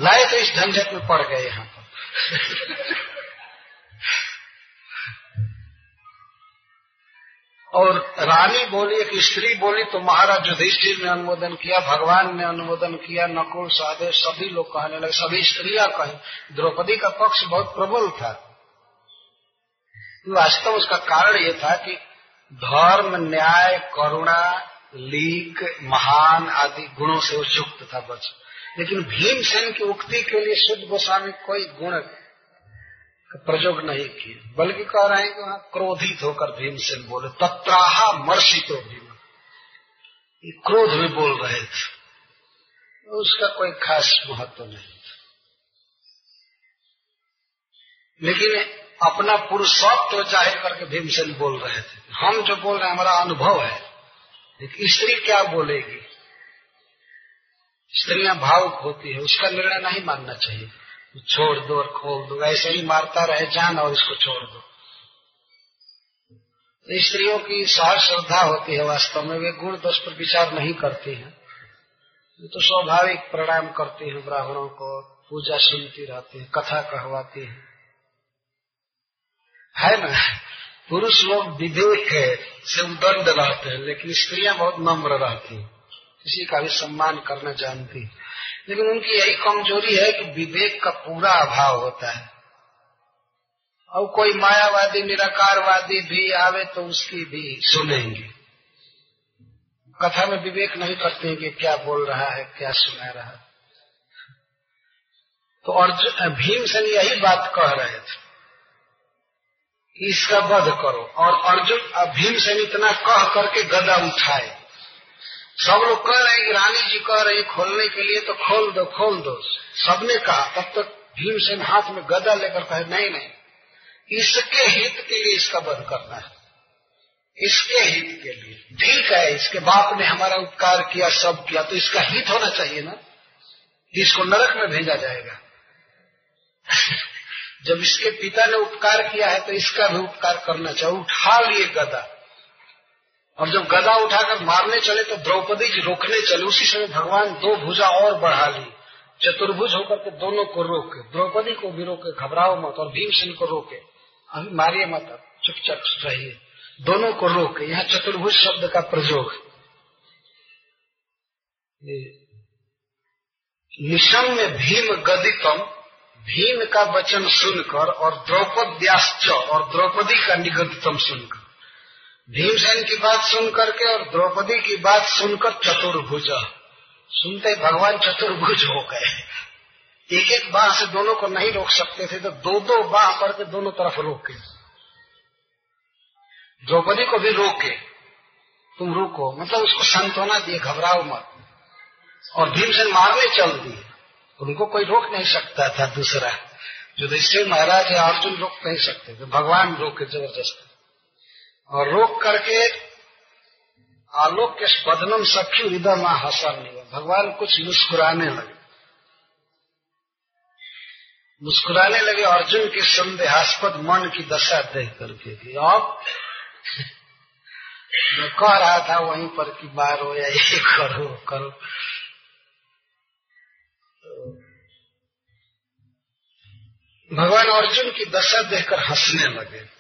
लाए तो इस झंझट में पड़ गए यहाँ पर। और रानी बोली, एक स्त्री बोली तो महाराज युधिष्ठिर ने अनुमोदन किया, भगवान ने अनुमोदन किया, नकुल, साधे, सभी लोग कहने लगे, सभी स्त्रियाँ कही। द्रौपदी का पक्ष बहुत प्रबल था। वास्तव उसका कारण ये था कि धर्म, न्याय, करुणा, लीक, महान आदि गुणों से वो था बच लेकिन भीमसेन की उक्ति के लिए शुद्ध गोस्वामी कोई गुण प्रयोग नहीं किए। बल्कि कह रहे हैं कि वहाँ क्रोधित होकर भीमसेन बोले, तत्राहा मर्षितो भीम। क्रोध में बोल रहे थे। उसका कोई खास महत्व नहीं था। लेकिन अपना पुरुषत्व ज़ाहिर करके भीमसेन बोल रहे थे। हम जो बोल रहे हैं, हमारा अनुभव है। लेकिन स्त्री क्या बोलेगी? स्त्रियाँ भावुक होती है, उसका निर्णय नहीं मानना चाहिए। छोड़ दो और खोल दो, ऐसे ही मारता रहे, जान और इसको छोड़ दो। स्त्रियों की सहज श्रद्धा होती है वास्तव में, वे गुण दोष पर विचार नहीं करती हैं। वे तो स्वाभाविक प्रणाम करती हैं, ब्राह्मणों को पूजा सुनती रहती है, कथा कहवाती है। है ना? पुरुष लोग विवेक से उदंड रहते हैं, लेकिन स्त्रियाँ बहुत नम्र रहती हैं। किसी का भी सम्मान करना जानती लेकिन उनकी यही कमज़ोरी है कि विवेक का पूरा अभाव होता है। और कोई मायावादी, निराकारवादी भी आवे तो उसकी भी सुनेंगे। कथा में विवेक नहीं करते हैं कि क्या बोल रहा है, क्या सुना रहा है। तो अर्जुन, भीमसेन यही बात कह रहे थे कि इसका वध करो। और अर्जुन भीमसेन इतना कह करके गदा उठाए। सब लोग कह रहे हैं कि रानी जी कह रही खोलने के लिए तो खोल दो खोल दो सबने कहा, तब तक भीमसेन हाथ में गदा लेकर कहे, नहीं नहीं, इसके हित के लिए इसका वध करना है। इसके हित के लिए। ठीक है, इसके बाप ने हमारा उपकार किया, सब किया तो इसका हित होना चाहिए ना। इसको नरक में भेजा जाएगा। जब इसके पिता ने उपकार किया है तो इसका भी उपकार करना चाहिए। उठा लिए गदा। और जब गदा उठाकर मारने चले तो द्रौपदी जी रोकने चले। उसी समय भगवान दो भुजा और बढ़ा ली। चतुर्भुज होकर के दोनों को रोके। द्रौपदी को भी रोके, घबराओ मत और भीमसेन को रोके। अभी मारिए मत चुपचाप रहिए। दोनों को रोके। यहाँ चतुर्भुज शब्द का प्रयोग निशम में भीम गदितम। भीम का वचन सुनकर और द्रौपद्याश्च और द्रौपदी का निगदितम सुनकर। भीमसेन की बात सुन करके और द्रौपदी की बात सुनकर चतुर्भुज। सुनते भगवान चतुर्भुज हो गए। एक एक बाह से दोनों को नहीं रोक सकते थे तो दो दो बाह करके दोनों तरफ़ रोके। द्रौपदी को भी रोके। तुम रुको। मतलब उसको संतोना दिए, घबराओ मत। और भीमसेन मारने चल दिए। उनको कोई रोक नहीं सकता था दूसरा। युधिष्ठिर महाराज या अर्जुन रोक नहीं सकते थे। भगवान रोके ज़बरदस्त। और रोक करके आलोक के बदनम सखी हृदय माँ हसन भगवान कुछ मुस्कुराने लगे। मुस्कुराने लगे अर्जुन के संदेहास्पद मन की दशा देख करके कि अब मैं कह रहा था वहीं पर कि मारो या ये करो करो। भगवान अर्जुन की दशा देखकर हंसने लगे।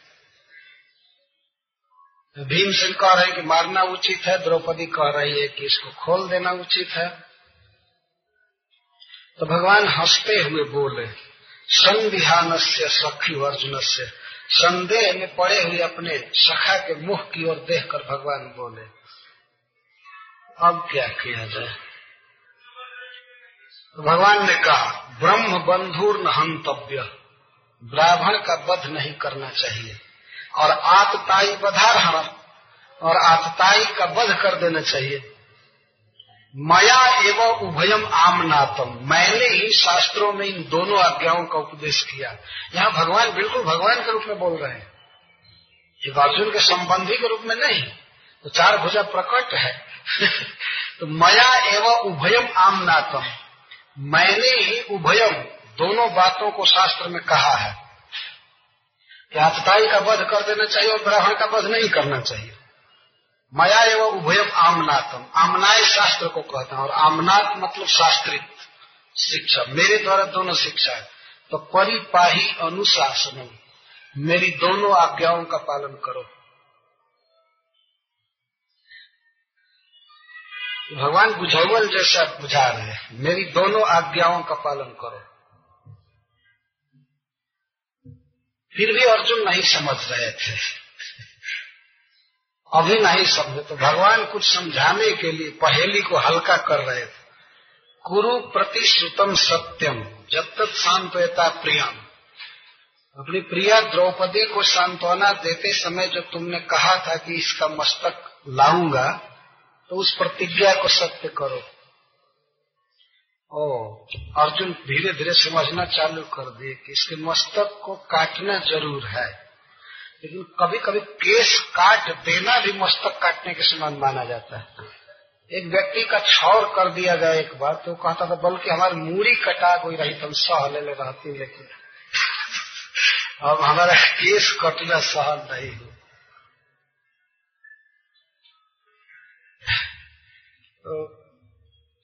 भीमसेन कह रहे हैं कि मारना उचित है, द्रौपदी कह रही है कि इसको खोल देना उचित है। तो भगवान हँसते हुए बोले संदिहान से सखी अर्जुन से संदेह में पड़े हुए अपने सखा के मुख की ओर देखकर भगवान बोले, अब क्या किया जाए? तो भगवान ने कहा, ब्रह्म बंधुर न हंतव्य, ब्राह्मण का वध नहीं करना चाहिए। और आतताई बधारहण और आतताई का वध कर देना चाहिए। मया एवं उभयम आमनातम। मैंने ही शास्त्रों में इन दोनों आज्ञाओं का उपदेश किया। यहाँ भगवान बिल्कुल भगवान के रूप में बोल रहे हैं। ये अर्जुन के संबंधी के रूप में नहीं। तो चार भुजा प्रकट है। तो मया एवं उभयम आमनातम। मैंने ही उभयम दोनों बातों को शास्त्र में कहा है। कि का वध कर देना चाहिए और ब्राह्मण का वध नहीं करना चाहिए। माया एवं उभयम आमनातम। आमनाय शास्त्र को कहते हैं और आमनात मतलब शास्त्रित शिक्षा। मेरे द्वारा दोनों शिक्षा है। तो परिपाही अनुशासन मेरी दोनों आज्ञाओं का पालन करो। भगवान बुझावल जैसा बुझा रहे मेरी दोनों आज्ञाओं का पालन करो। फिर भी अर्जुन नहीं समझ रहे थे। अभी नहीं समझे तो भगवान कुछ समझाने के लिए पहेली को हल्का कर रहे थे। कुरु प्रतिश्रुतम सत्यम, जब तक सांत्वता प्रियम। अपनी प्रिया द्रौपदी को सांत्वना देते समय जब तुमने कहा था कि इसका मस्तक लाऊँगा तो उस प्रतिज्ञा को सत्य करो। ओ। अर्जुन धीरे धीरे समझना चालू कर दिए कि इसके मस्तक को काटना ज़रूर है। लेकिन कभी कभी केस काट देना भी मस्तक काटने के समान माना जाता है। एक व्यक्ति का छौर कर दिया गया एक बार तो कहता था बल्कि हमारी मूरी कटा कोई रही तो हम सह ले, रहती लेकिन अब हमारा केस कटना सहल नहीं हो तो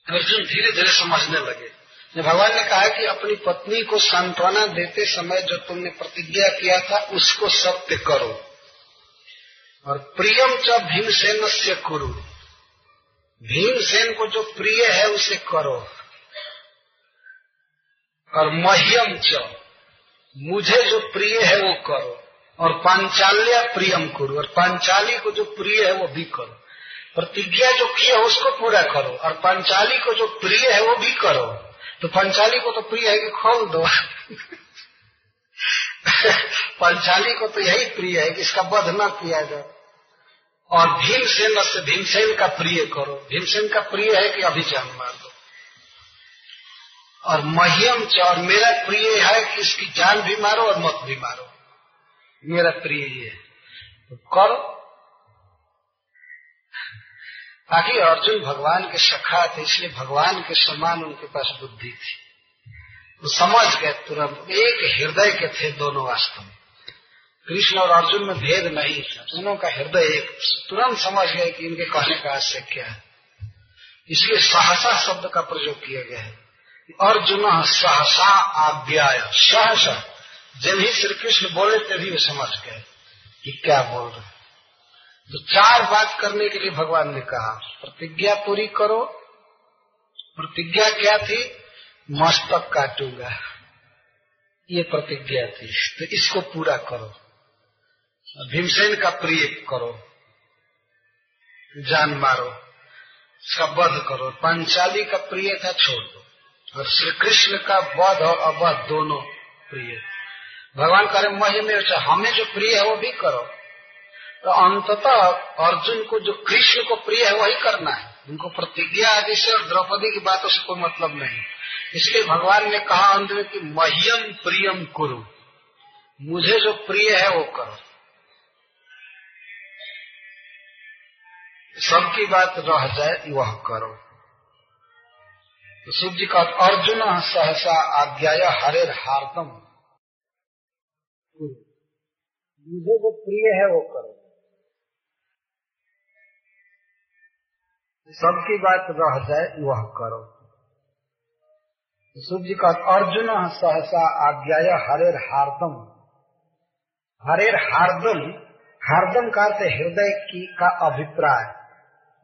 अर्जुन धीरे धीरे समझने लगे। भगवान ने कहा कि अपनी पत्नी को सांत्वना देते समय जो तुमने प्रतिज्ञा किया था, उसको सत्य करो। और प्रियम च भीमसेन से कुरु। भीमसेन को जो प्रिय है, उसे करो। और मह्यम च। मुझे जो प्रिय है, वो करो। और पांचाल्या प्रियम करो। और पांचाली को जो प्रिय है, वो भी करो। प्रतिज्ञा जो किया उसको पूरा करो और पंचाली को जो प्रिय है वो भी करो। तो पंचाली को तो प्रिय है कि खोल दो। पंचाली को तो यही प्रिय है कि इसका वध न किया जाए। और भीमसेन से भीमसेन का प्रिय करो। भीमसेन का प्रिय है कि अभी जान मार दो और महियम च, और मेरा प्रिय है कि इसकी जान भी मारो और मत भी मारो। मेरा प्रिय ये तो करो। ताकि अर्जुन भगवान के सखा थे, इसलिए भगवान के समान उनके पास बुद्धि थी। वो समझ गए तुरंत, एक हृदय के थे दोनों वास्तव में। कृष्ण और अर्जुन में भेद नहीं था, दोनों का हृदय एक तुरंत समझ गए कि इनके कहने का आशय क्या है। इसलिए सहसा शब्द का प्रयोग किया गया है अर्जुन सहसा आज्ञा सहसा। जब ही श्री कृष्ण बोले, तभी वे समझ गए कि क्या बोल रहे तो चार बात करने के लिए भगवान ने कहा, प्रतिज्ञा पूरी करो। प्रतिज्ञा क्या थी? मस्तक काटूँगा। ये प्रतिज्ञा थी। तो इसको पूरा करो। भीमसेन का प्रिय करो। जान मारो। इसका वध करो। पंचाली का प्रिय था छोड़ दो। और श्री कृष्ण का वध और अवध दोनों प्रिय। भगवान करे मही में हमें जो प्रिय है वो भी करो। तो अंततः अर्जुन को जो कृष्ण को प्रिय है, वही करना है। उनको प्रतिज्ञा आदि से और द्रौपदी की बातों से कोई मतलब नहीं। इसलिए भगवान ने कहा अंत में कि मह्यम प्रियम कुरु। मुझे जो प्रिय है, वो करो। सबकी बात रह जाए, वह करो। तो शिव जी का अर्जुन सहसा आज्ञा हरे हार्दम। मुझे जो प्रिय है, वो करो। सबकी बात रह जाए, वह करो। सूर्य जी का अर्जुन सहसा आज्ञा हरेर हार्दम। हरेर हार्दम हार्दम का हृदय की का अभिप्राय।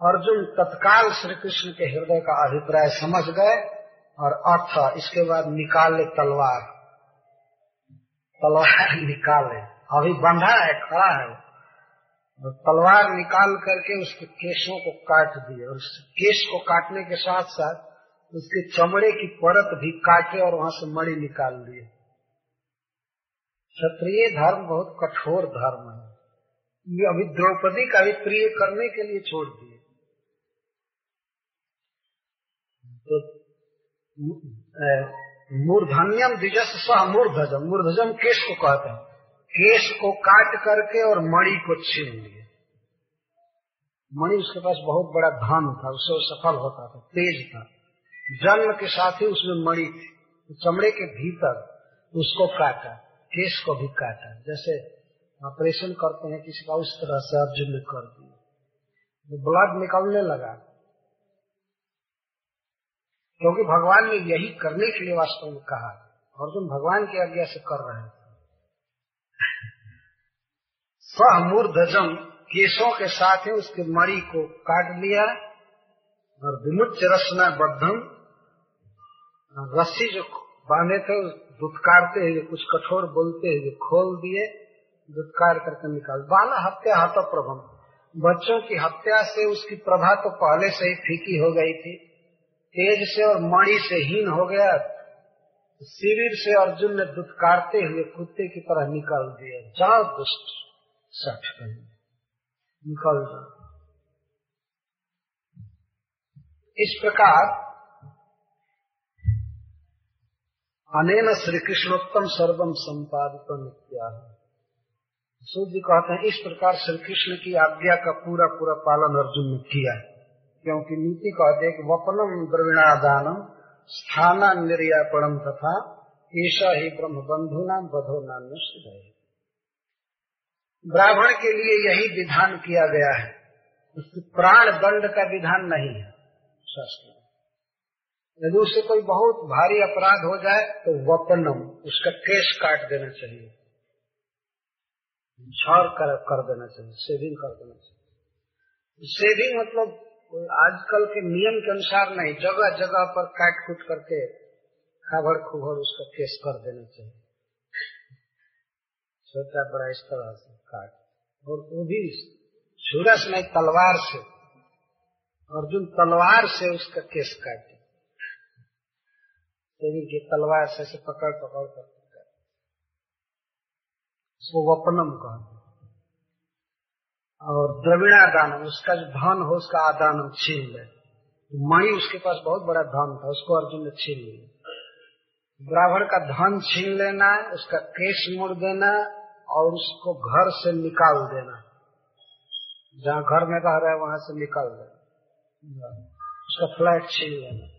अर्जुन तत्काल श्री कृष्ण के हृदय का अभिप्राय समझ गए और अर्थ इसके बाद निकाले तलवार। तलवार निकाले अभी बंधा है, खड़ा है और तलवार निकाल करके उसके केशों को काट दिए और उस केश को काटने के साथ साथ उसके चमड़े की परत भी काटे और वहाँ से मणि निकाल दिए क्षत्रिय धर्म बहुत कठोर धर्म है। ये अभी द्रौपदी का भी प्रिय करने के लिए छोड़ दिए। तो मूर्धन्यम द्विजस सह मूर्धजम मूर्धजम केश को कहते हैं। केश को काट करके और मणि को छीन लिए। मणि उसके पास बहुत बड़ा धन था, उससे वो सफल होता था, तेज था। जन्म के साथ ही उसमें मणि थी। तो चमड़े के भीतर उसको काटा केश को भी काटा। जैसे ऑपरेशन करते हैं, किसी का उस तरह से अर्जुन ने कर दिया। तो ब्लड निकलने लगा। क्योंकि भगवान ने यही करने के लिए वास्तव में कहा। अर्जुन भगवान की आज्ञा से कर रहे थे। स्वमूर्धजम केशों के साथ ही उसके मणि को काट लिया और विमुच रसना बद्धम रस्सी जो बांधे थे दुत्कारते हुए, कुछ कठोर बोलते हुए खोल दिए, दुत्कार करके निकाल। बाला हत्या हत प्रभम बच्चों की हत्या से उसकी प्रभा तो पहले से ही फीकी हो गई थी। तेज से और मणि से हीन हो गया। शिविर से अर्जुन ने दुत्कारते हुए कुत्ते की तरह निकाल दिया। जाओ दुष्ट सठ निकल इस प्रकार अनेन श्री कृष्णोत्तम सर्वम संपादित नित्या सूर्य जी कहते हैं, इस प्रकार श्री कृष्ण की आज्ञा का पूरा पूरा पालन अर्जुन ने किया क्योंकि नीति कहते हैं कि वपनम द्रविणादानम स्थाना निर्यापणम तथा ऐसा ही ब्रह्म बंधु नाम बधो नाम ब्राह्मण के लिए यही विधान किया गया है। उसकी प्राण दंड का विधान नहीं है। शास्त्र। यदि उससे कोई बहुत भारी अपराध हो जाए तो वपनम उसका केस काट देना चाहिए। छर कर, कर देना चाहिए सेविंग कर देना चाहिए। सेविंग मतलब आजकल के नियम के अनुसार नहीं जगह जगह पर काट कुट करके खाभड़ खुभड़ उसका केस कर देना चाहिए। छोटा बड़ा इस तरह से काट। और वो भी छुरस नहीं तलवार से अर्जुन तलवार से उसका केस काटे। शरीर की तलवार से, से पकड़ पकड़ कर उसको वपनम कहते और द्रविणा दानम उसका जो धन हो उसका आदानम छीन ले। मणि उसके पास बहुत बड़ा धन था उसको अर्जुन ने छीन लिया। ब्राह्मण का धन छीन लेना उसका केस मोड़ देना और उसको घर से निकाल देना। जहाँ घर में रह रहा है, वहाँ से निकाल देना। उसका फ्लैट छीन लेना।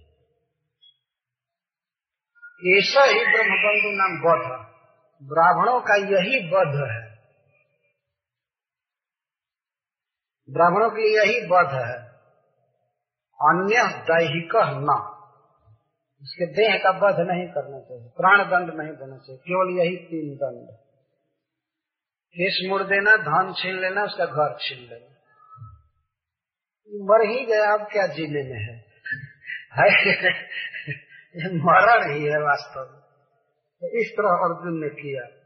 ऐसा ही ब्रह्मबंधु नाम बध ब्राह्मणों का यही बध है। ब्राह्मणों के लिए यही बध है। अन्य दैहिक न। उसके देह का बध नहीं करना चाहिए। प्राण दंड नहीं देना चाहिए। केवल यही तीन दंड। केस मुड़ देना, धन छीन लेना, उसका घर छीन लेना। मर ही गया, अब क्या जीने में है? ये मरण ही है वास्तव में। तो इस तरह अर्जुन ने किया।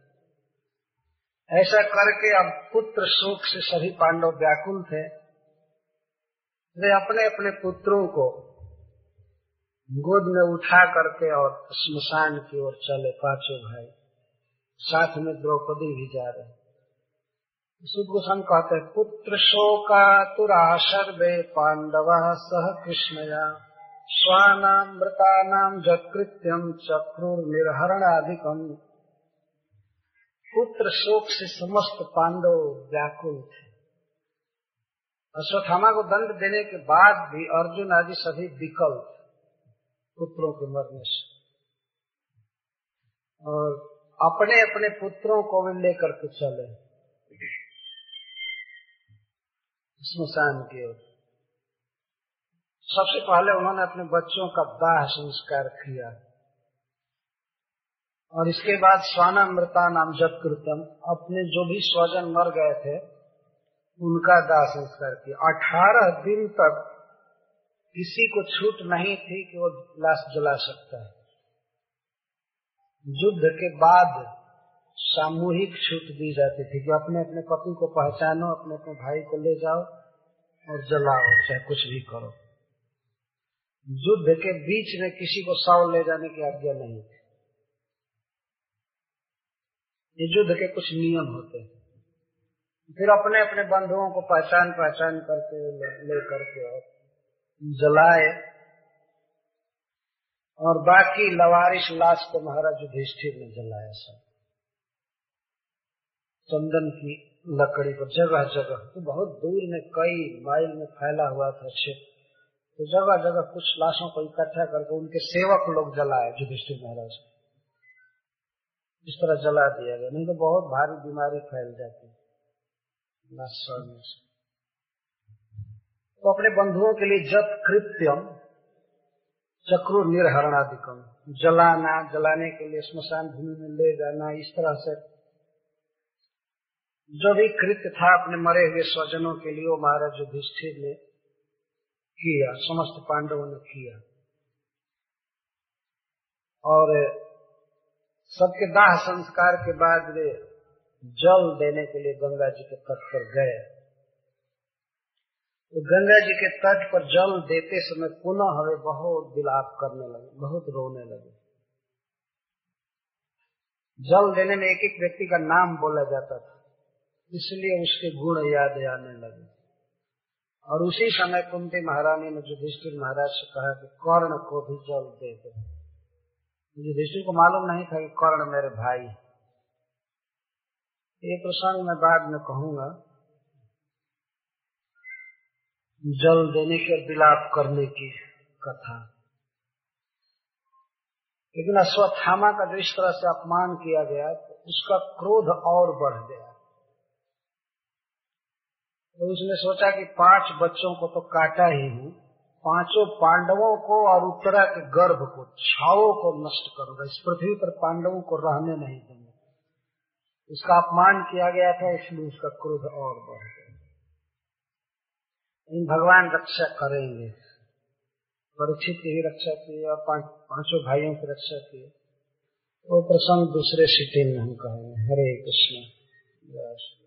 ऐसा करके अब पुत्र शोक से सभी पांडव व्याकुल थे। वे अपने अपने पुत्रों को गोद में उठा करके और स्मशान की ओर चले, पाँचों भाई। साथ में द्रौपदी भी जा रहे। सुखभूषण कहते, पुत्र शोका तुरा सर्वे पांडव सह कृष्णया। स्वानाम मृतानाम जकृत्यम चक्रुर निर्हरणाधिकम पुत्र शोक से समस्त पांडव व्याकुल थे। अश्वत्थामा को दंड देने के बाद भी अर्जुन आदि सभी विकल पुत्रों के मरने से। और अपने अपने पुत्रों को भी लेकर के चले। स्मशान की ओर सबसे पहले उन्होंने अपने बच्चों का दाह संस्कार किया। और इसके बाद स्वाना मृता नाम जप कृतम, अपने जो भी स्वजन मर गए थे, उनका दाह संस्कार किया। अठारह दिन तक किसी को छूट नहीं थी कि वो लाश जला सकता है। युद्ध के बाद सामूहिक छूट दी जाती थी कि अपने अपने पति को पहचानो, अपने अपने भाई को ले जाओ और जलाओ, चाहे कुछ भी करो। युद्ध के बीच में किसी को साव ले जाने की आज्ञा नहीं थी। ये युद्ध के कुछ नियम होते हैं। फिर अपने अपने बंधुओं को पहचान पहचान करके ले करके और जलाए। और बाकी लवारिश लाश को महाराज युधिष्ठिर ने जलाया सब। चंदन की लकड़ी पर, जगह जगह। तो बहुत दूर में कई माइल में फैला हुआ था क्षेत्र। तो जगह जगह कुछ लाशों को इकट्ठा करके उनके सेवक लोग जलाए, युधिष्ठिर महाराज। इस तरह जला दिया गया। नहीं तो बहुत भारी बीमारी फैल जाती। से। तो अपने बंधुओं के लिए जब कृत्यम, चक्रु निर्हरणाधिकम जलाना, जलाने के लिए स्मशान भूमि में ले जाना, इस तरह से जो भी कृत्य था अपने मरे हुए स्वजनों के लिए, वो महाराज युधिष्ठिर ने किया, समस्त पांडवों ने किया। और सबके दाह संस्कार के बाद वे जल देने के लिए गंगा जी के तट पर गए। तो गंगा जी के तट पर जल देते समय पुनः हमें बहुत विलाप करने लगे, बहुत रोने लगे। जल देने में एक एक व्यक्ति का नाम बोला जाता था। इसलिए उसके गुण याद आने लगे। और उसी समय कुंती महारानी ने युधिष्ठिर महाराज से कहा कि कर्ण को भी जल दे दो। युधिष्ठिर को मालूम नहीं था कि कर्ण मेरे भाई ये प्रसंग मैं बाद में कहूँगा। जल देने के विलाप करने की कथा। लेकिन अश्वत्थामा का जो इस तरह से अपमान किया गया तो उसका क्रोध और बढ़ गया। तो उसने सोचा कि पाँच बच्चों को तो काटा ही हूँ पाँचों पांडवों को और उत्तरा के गर्भ को छाओ को नष्ट करूँगा इस पृथ्वी पर पांडवों को रहने नहीं दूँगा। उसका अपमान किया गया था इसलिए उसका क्रोध और बढ़ गया। इन भगवान रक्षा करेंगे। परीक्षित की ही रक्षा की और पाँच, भाइयों की रक्षा की। वो प्रसंग दूसरे सिटी में हम कहेंगे। हरे कृष्ण।